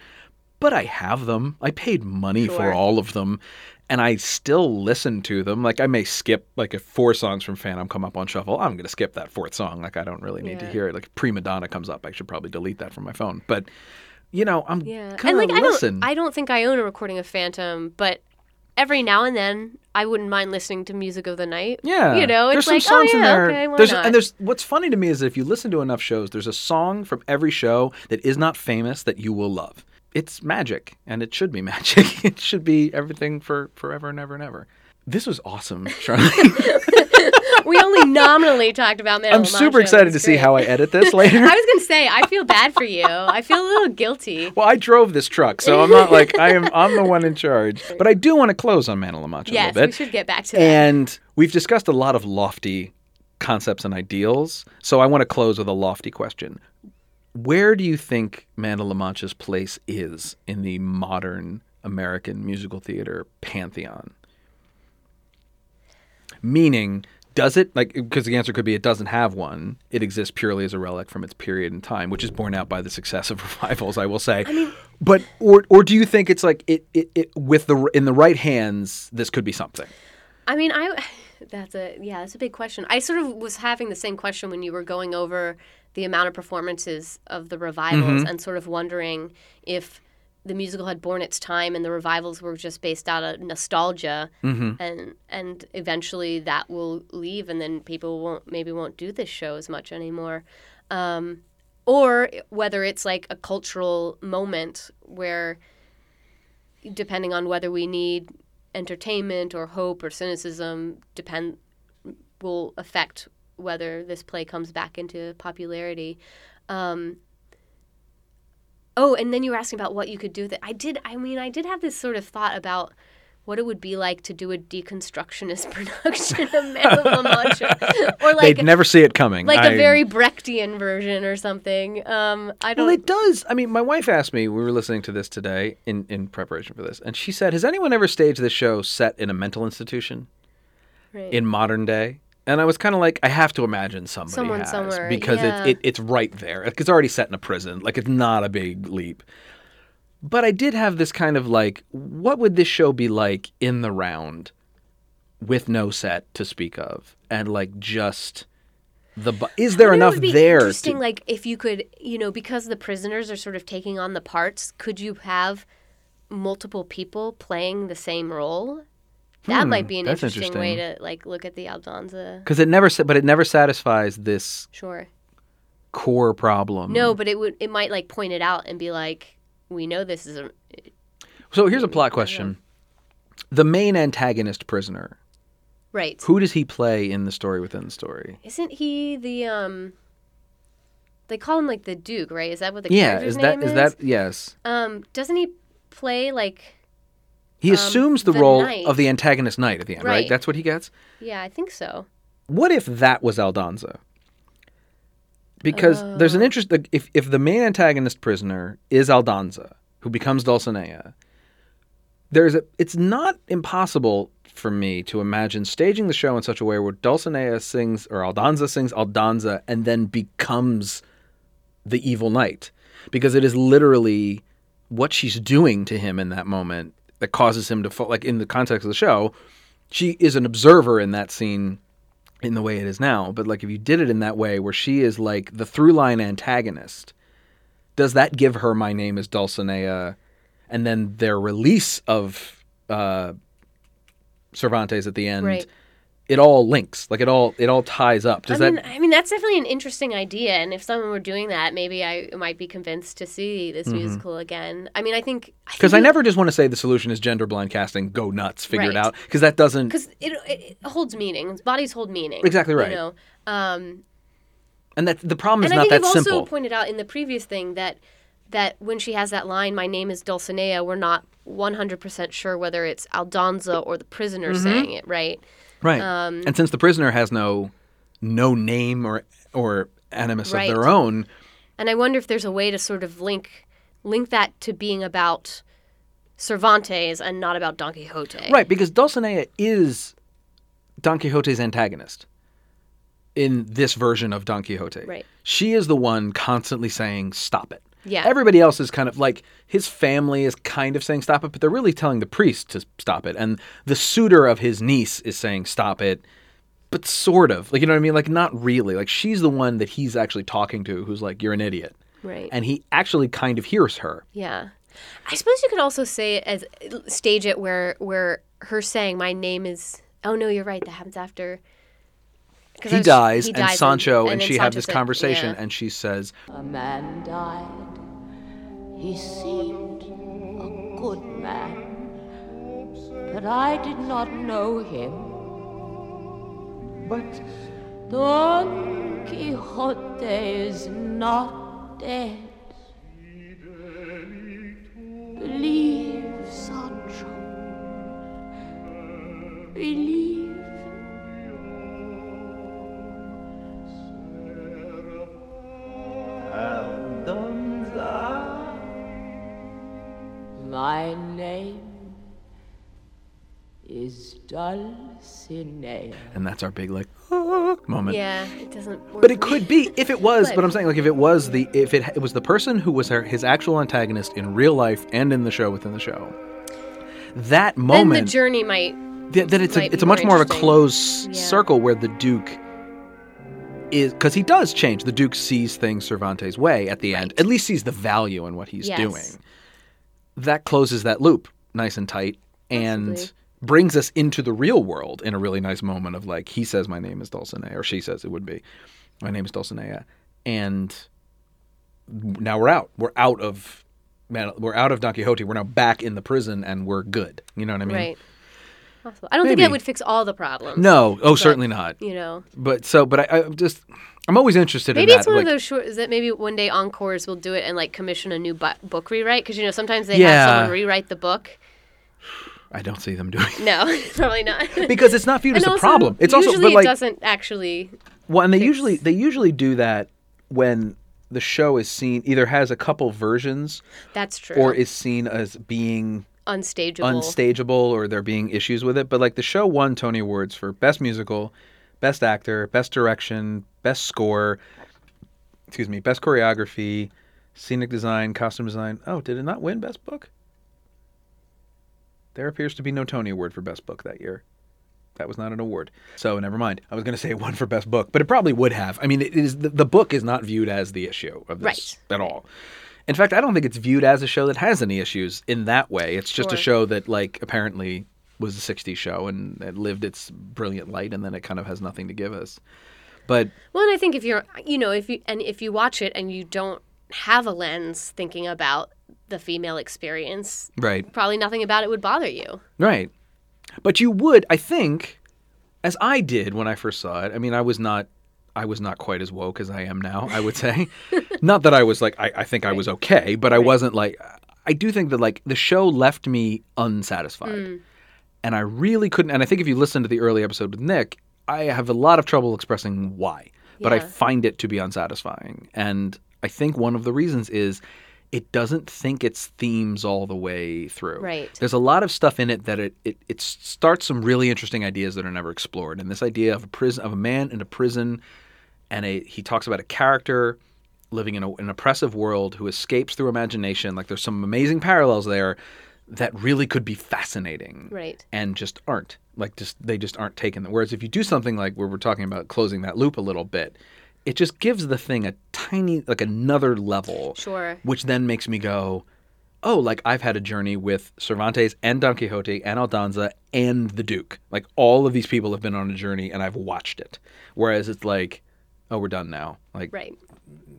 Speaker 1: but I have them. I paid money for all of them. And I still listen to them. Like I may skip like if four songs from Phantom come up on shuffle, I'm gonna skip that fourth song. Like I don't really need to hear it. Like Prima Donna comes up, I should probably delete that from my phone. But you know, I'm
Speaker 3: Yeah,
Speaker 1: gonna
Speaker 3: and like
Speaker 1: listen.
Speaker 3: I don't I don't think I own a recording of Phantom, but every now and then I wouldn't mind listening to music of the night.
Speaker 1: Yeah,
Speaker 3: you know,
Speaker 1: there's
Speaker 3: it's
Speaker 1: some
Speaker 3: like oh,
Speaker 1: songs
Speaker 3: oh
Speaker 1: in there.
Speaker 3: okay, why
Speaker 1: there's
Speaker 3: not?
Speaker 1: and there's what's funny to me is that if you listen to enough shows, there's a song from every show that is not famous that you will love. It's magic, and it should be magic. it should be everything for forever and ever and ever. This was awesome, Charlie.
Speaker 3: we only nominally talked about Man
Speaker 1: I'm super excited to see how I edit this later.
Speaker 3: I was gonna say I feel bad for you. I feel a little guilty.
Speaker 1: well, I drove this truck, so I'm not like I am. I'm the one in charge. But I do want to close on Man of La Mancha a
Speaker 3: Yes,
Speaker 1: little
Speaker 3: we should get back to that.
Speaker 1: And we've discussed a lot of lofty concepts and ideals. So I want to close with a lofty question. Where do you think Man of Mancha's place is in the modern American musical theater pantheon? Meaning, does it like because the answer could be it doesn't have one. It exists purely as a relic from its period in time, which is borne out by the success of revivals, I will say. but or or do you think it's like it, it, it with the in the right hands, this could be something?
Speaker 3: I mean, I that's a yeah, that's a big question. I sort of was having the same question when you were going over the amount of performances of the revivals
Speaker 1: Mm-hmm.
Speaker 3: and sort of wondering if the musical had borne its time and the revivals were just based out of nostalgia
Speaker 1: Mm-hmm.
Speaker 3: and and eventually that will leave and then people won't maybe won't do this show as much anymore. Um, or whether it's like a cultural moment where depending on whether we need entertainment or hope or cynicism depend will affect whether this play comes back into popularity. Um, oh, and then you were asking about what you could do with it. I did. I mean, I did have this sort of thought about what it would be like to do a deconstructionist production of Man of La Mancha, or like
Speaker 1: They'd never see it coming.
Speaker 3: like
Speaker 1: I-
Speaker 3: a very Brechtian version or something. Um, I don't.
Speaker 1: Well, it does. I mean, my wife asked me. We were listening to this today in in preparation for this, and she said, "Has anyone ever staged this show set in a mental institution
Speaker 3: right.
Speaker 1: in modern day?" And I was kind of like, I have to imagine somebody
Speaker 3: Someone
Speaker 1: has
Speaker 3: somewhere,
Speaker 1: because
Speaker 3: yeah.
Speaker 1: it, it it's right there. It's already set in a prison. Like it's not a big leap. But I did have this kind of like, what would this show be like in the round, with no set to speak of, and like just the bu- is there
Speaker 3: I wonder it
Speaker 1: enough there?
Speaker 3: Interesting,
Speaker 1: To,
Speaker 3: like if you could, you know, because the prisoners are sort of taking on the parts, could you have multiple people playing the same role? That
Speaker 1: Hmm,
Speaker 3: might be an
Speaker 1: that's
Speaker 3: interesting, way to like look at the Aldonza.
Speaker 1: because it never, but it never satisfies this
Speaker 3: Sure.
Speaker 1: core problem.
Speaker 3: No, but it would. It might like point it out and be like, we know this is a.
Speaker 1: So here's a plot question: the main antagonist prisoner.
Speaker 3: Right.
Speaker 1: Who does he play in the story within the story?
Speaker 3: Isn't he the um? They call him like the Duke, right? Is that what the
Speaker 1: yeah,
Speaker 3: character's
Speaker 1: is that
Speaker 3: name
Speaker 1: is that yes?
Speaker 3: Um, doesn't he play like?
Speaker 1: He um, assumes the,
Speaker 3: the
Speaker 1: role
Speaker 3: knight.
Speaker 1: of the antagonist knight at the end, right?
Speaker 3: Right.
Speaker 1: That's what he gets.
Speaker 3: Yeah, I think so.
Speaker 1: What if that was Aldonza? Because there's an
Speaker 3: Oh.
Speaker 1: interest. If if the main antagonist prisoner is Aldonza, who becomes Dulcinea, there's a it's not impossible for me to imagine staging the show in such a way where Dulcinea sings or Aldonza sings Aldonza and then becomes the evil knight because it is literally what she's doing to him in that moment that causes him to fall like in the context of the show she is an observer in that scene in the way it is now but like if you did it in that way where she is like the through line antagonist does that give her my name is Dulcinea and then their release of uh Cervantes at the end
Speaker 3: Right.
Speaker 1: It all links like it all it all ties up does
Speaker 3: I
Speaker 1: that
Speaker 3: mean, I mean that's definitely an interesting idea, and if someone were doing that, maybe I might be convinced to see this musical again. I mean, I think
Speaker 1: because Mm-hmm. I never just want to say the solution is gender blind casting. Go nuts, figure it out. Because that doesn't.
Speaker 3: because it, it holds meaning. Bodies hold meaning.
Speaker 1: Exactly right.
Speaker 3: You know, um,
Speaker 1: And that the problem is
Speaker 3: and I
Speaker 1: not
Speaker 3: think
Speaker 1: that
Speaker 3: you've
Speaker 1: simple.
Speaker 3: also pointed out in the previous thing that that when she has that line, "My name is Dulcinea," we're not one hundred percent sure whether it's Aldonza or the prisoner
Speaker 1: Mm-hmm.
Speaker 3: saying it, right?
Speaker 1: Right.
Speaker 3: um,
Speaker 1: and since the prisoner has no no name or or animus
Speaker 3: Right.
Speaker 1: of their own,
Speaker 3: And I wonder if there's a way to sort of link link that to being about Cervantes and not about Don Quixote.
Speaker 1: right? Because Dulcinea is Don Quixote's antagonist in this version of Don Quixote.
Speaker 3: Right.
Speaker 1: She is the one constantly saying, "Stop it."
Speaker 3: Yeah.
Speaker 1: Everybody else is kind of like his family is kind of saying stop it, but they're really telling the priest to stop it. And the suitor of his niece is saying stop it, but sort of. Like you know what I mean? Like not really. Like she's the one that he's actually talking to who's like, You're an idiot.
Speaker 3: Right.
Speaker 1: And he actually kind of hears her.
Speaker 3: Yeah. I suppose you could also say it as stage it where where her saying my name is oh no you're right that happens after
Speaker 1: He
Speaker 3: was-
Speaker 1: dies,
Speaker 3: he
Speaker 1: and Sancho and,
Speaker 3: then
Speaker 1: she have this
Speaker 3: said-
Speaker 1: conversation,
Speaker 3: yeah.
Speaker 1: and she says,
Speaker 2: A man died. He seemed a good man, but I did not know him. But Don Quixote is not dead. Believe, Sancho. Believe. Dulcinea.
Speaker 1: and that's our big like "Ah," moment.
Speaker 3: Yeah, it doesn't work.
Speaker 1: But it could be if it was.
Speaker 3: Could.
Speaker 1: But I'm saying like if it was the if it, it was the person who was her, his actual antagonist in real life and in the show within the show. That
Speaker 3: then
Speaker 1: moment
Speaker 3: the journey might
Speaker 1: Th- that it's a,
Speaker 3: might be
Speaker 1: it's a much
Speaker 3: more
Speaker 1: more of a
Speaker 3: interesting.
Speaker 1: closed
Speaker 3: Yeah.
Speaker 1: circle where the Duke is because he does change. The Duke sees things Cervantes' way at the end. At least sees the value in what he's
Speaker 3: Yes.
Speaker 1: doing. That closes that loop nice and tight and
Speaker 3: Absolutely.
Speaker 1: Brings us into the real world in a really nice moment of like he says my name is Dulcinea or she says it would be my name is Dulcinea and now we're out. We're out of man. We're out of Don Quixote. We're now back in the prison and we're good. You know what I mean?
Speaker 3: right. Possible. I don't think that would fix all the problems.
Speaker 1: No, oh,
Speaker 3: but,
Speaker 1: certainly not.
Speaker 3: You know,
Speaker 1: But so, but I, I just, I'm always interested in
Speaker 3: maybe
Speaker 1: in
Speaker 3: it's one
Speaker 1: like,
Speaker 3: of those short. Is that maybe one day Encores will do it and like commission a new bu- book rewrite? Because you know sometimes they
Speaker 1: Yeah.
Speaker 3: have someone rewrite the book.
Speaker 1: I don't see them doing
Speaker 3: No, probably not.
Speaker 1: because it's not viewed as
Speaker 3: And
Speaker 1: a problem. It's
Speaker 3: usually
Speaker 1: also, but like,
Speaker 3: it doesn't actually.
Speaker 1: well, and they
Speaker 3: fix-
Speaker 1: usually they usually do that when the show is seen either has a couple versions
Speaker 3: That's true.
Speaker 1: or is seen as being
Speaker 3: unstageable.
Speaker 1: unstageable or there being issues with it. But like the show won Tony Awards for best musical, best actor, best direction, best score. Excuse me, best choreography, scenic design, costume design. Oh, did it not win best book? There appears to be no Tony Award for best book that year. That was not an award. So never mind. I was going to say it won for best book, but it probably would have. I mean, it is the, the book is not viewed as the issue of this
Speaker 3: Right.
Speaker 1: at all. In fact, I don't think it's viewed as a show that has any issues in that way. It's just a show that, like, apparently was a '60s show and it lived its brilliant light, and then it kind of has nothing to give us. But
Speaker 3: Well, and I think if you're, you know, if you and if you watch it and you don't have a lens thinking about the female experience,
Speaker 1: right,
Speaker 3: probably nothing about it would bother you.
Speaker 1: right. But you would, I think, as I did when I first saw it. I mean, I was not, I was not quite as woke as I am now. I would say, not that I was like, I, I think I was okay, but I wasn't like. I do think that like the show left me unsatisfied. Mm. and I really couldn't. And I think if you listen to the early episode with Nick, I have a lot of trouble expressing why, but I find it to be unsatisfying. And I think one of the reasons is it doesn't think its themes all the way through.
Speaker 3: Right.
Speaker 1: There's a lot of stuff in it that it, it, it starts some really interesting ideas that are never explored. And this idea of a prison of a man in a prison and a he talks about a character living in a, an oppressive world who escapes through imagination. Like there's some amazing parallels there that really could be fascinating.
Speaker 3: Right.
Speaker 1: And just aren't. Like just they just aren't taken. Whereas if you do something like where we're talking about closing that loop a little bit, it just gives the thing a tiny like another level.
Speaker 3: Sure.
Speaker 1: Which then makes me go, oh, like I've had a journey with Cervantes and Don Quixote and Aldonza and the Duke. Like all of these people have been on a journey and I've watched it. Whereas it's like, oh, we're done now. Like,
Speaker 3: Right.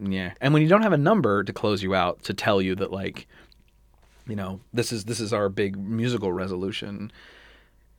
Speaker 1: yeah. And when you don't have a number to close you out to tell you that like, you know, this is this is our big musical resolution.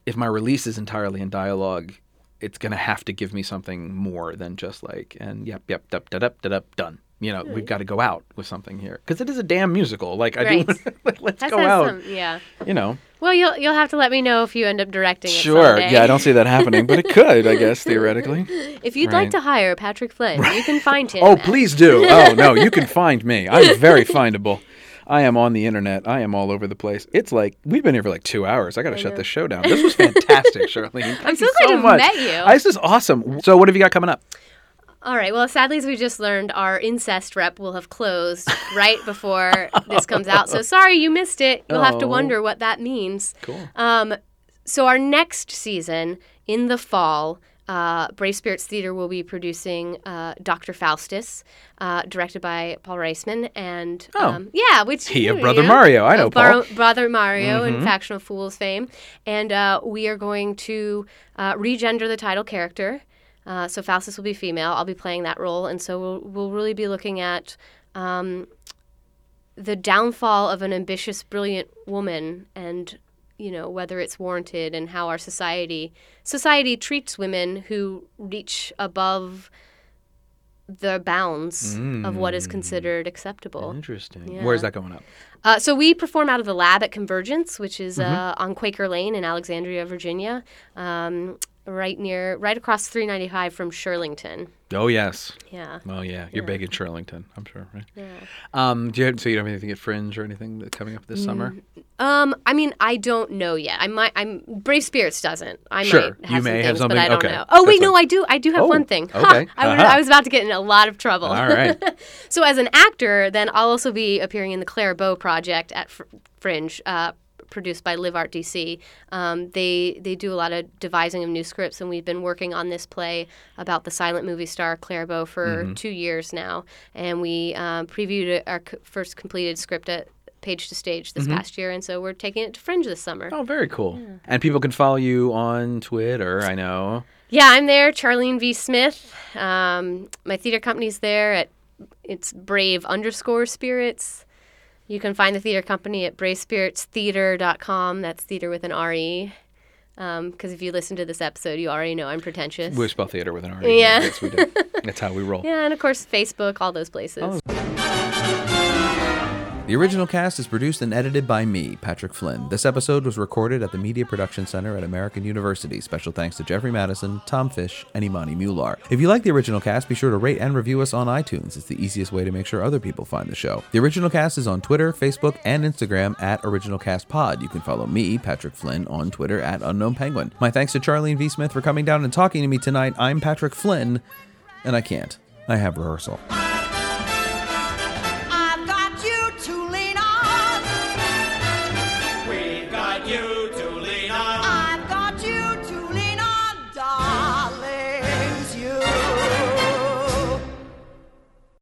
Speaker 1: If my release is entirely in dialogue, it's gonna have to give me something more than just like and yep yep dup dup dup dup done. You know, we've got to go out with something here because it is a damn musical. Like I
Speaker 3: Right.
Speaker 1: do, like, let's
Speaker 3: That
Speaker 1: go out.
Speaker 3: some- yeah.
Speaker 1: You know,
Speaker 3: Well, you'll you'll have to let me know if you end up directing it
Speaker 1: sure. Yeah, I don't see that happening, but it could, I guess, theoretically.
Speaker 3: If you'd
Speaker 1: Right.
Speaker 3: like to hire Patrick Flynn, you can find him.
Speaker 1: Oh,
Speaker 3: at-
Speaker 1: please do. Oh no, you can find me. I'm very findable. I am on the internet. I am all over the place. It's like we've been here for like two hours. I got to shut this show down. This was fantastic, Charlene. Thank
Speaker 3: so
Speaker 1: you
Speaker 3: glad
Speaker 1: so
Speaker 3: to
Speaker 1: much.
Speaker 3: met you.
Speaker 1: Uh, This is awesome. So, what have you got coming up?
Speaker 3: All right. Well, sadly, as we just learned, our incest rep will have closed right before this comes out. So sorry you missed it. You'll have to
Speaker 1: Oh.
Speaker 3: wonder what that means.
Speaker 1: Cool.
Speaker 3: Um, so our next season in the fall, uh, Brave Spirits Theater will be producing uh, Dr. Faustus, uh, directed by Paul Reisman, and
Speaker 1: Oh.
Speaker 3: um, yeah, which
Speaker 1: He of
Speaker 3: you
Speaker 1: Brother Mario. I know
Speaker 3: Bar-
Speaker 1: Paul.
Speaker 3: Brother Mario
Speaker 1: Mm-hmm.
Speaker 3: and of Fools fame, and uh, we are going to uh, regender the title character. Uh, so Faustus will be female. I'll be playing that role, and so we'll we'll really be looking at um, the downfall of an ambitious, brilliant woman, and you know whether it's warranted, and how our society society treats women who reach above the bounds of what is considered acceptable.
Speaker 1: Interesting.
Speaker 3: Yeah.
Speaker 1: Where's that going up?
Speaker 3: Uh, so we perform out of the lab at Convergence, which is
Speaker 1: Mm-hmm.
Speaker 3: uh, on Quaker Lane in Alexandria, Virginia, um, right near, right across 395 from Shirlington.
Speaker 1: Oh yes.
Speaker 3: Yeah.
Speaker 1: Oh yeah. You're big in Shirlington, I'm sure, right?
Speaker 3: Yeah.
Speaker 1: Um, do you have, so you don't have anything at Fringe or anything that's coming up this summer?
Speaker 3: Um, I mean, I don't know yet. I might. I'm Brave Spirits doesn't. I
Speaker 1: Sure.
Speaker 3: might have
Speaker 1: You
Speaker 3: some
Speaker 1: may have
Speaker 3: things,
Speaker 1: something-
Speaker 3: but I don't
Speaker 1: okay.
Speaker 3: know. Oh wait, no. I do. I do have
Speaker 1: Oh,
Speaker 3: one thing.
Speaker 1: Okay.
Speaker 3: I, was,
Speaker 1: Uh-huh.
Speaker 3: I was about to get in a lot of trouble.
Speaker 1: All right.
Speaker 3: so as an actor, then I'll also be appearing in the Clara Bow project at Fr- Fringe. Uh, produced by Live Art DC. Um, they they do a lot of devising of new scripts, and we've been working on this play about the silent movie star Clara Bow for
Speaker 1: Mm-hmm.
Speaker 3: two years now. And we um, previewed our c- first completed script at Page to Stage this past year, and so we're taking it to Fringe this summer.
Speaker 1: Mm-hmm. Oh, very cool. And people can follow you on Twitter. I know.
Speaker 3: Yeah, I'm there, Charlene V. Smith. Um, my theater company's there at it's Brave underscore Spirits. You can find the theater company at bravespiritstheater.com. That's theater with an R-E. Because um, if you listen to this episode, you already know I'm pretentious.
Speaker 1: We spell theater with an R.
Speaker 3: Yeah.
Speaker 1: Yes, we do. That's how we roll.
Speaker 3: yeah, and of course, Facebook, all those places. Oh.
Speaker 5: The original cast is produced and edited by me, Patrick Flynn. This episode was recorded at the Media Production Center at American University. Special thanks to Jeffrey Madison, Tom Fish, and Imani Mular. If you like the original cast, be sure to rate and review us on iTunes. It's the easiest way to make sure other people find the show. The original cast is on Twitter, Facebook, and Instagram at Original Cast Pod. You can follow me, Patrick Flynn, on Twitter at Unknown Penguin. My thanks to Charlene V. Smith for coming down and talking to me tonight. I'm Patrick Flynn, and I can't. I have rehearsal.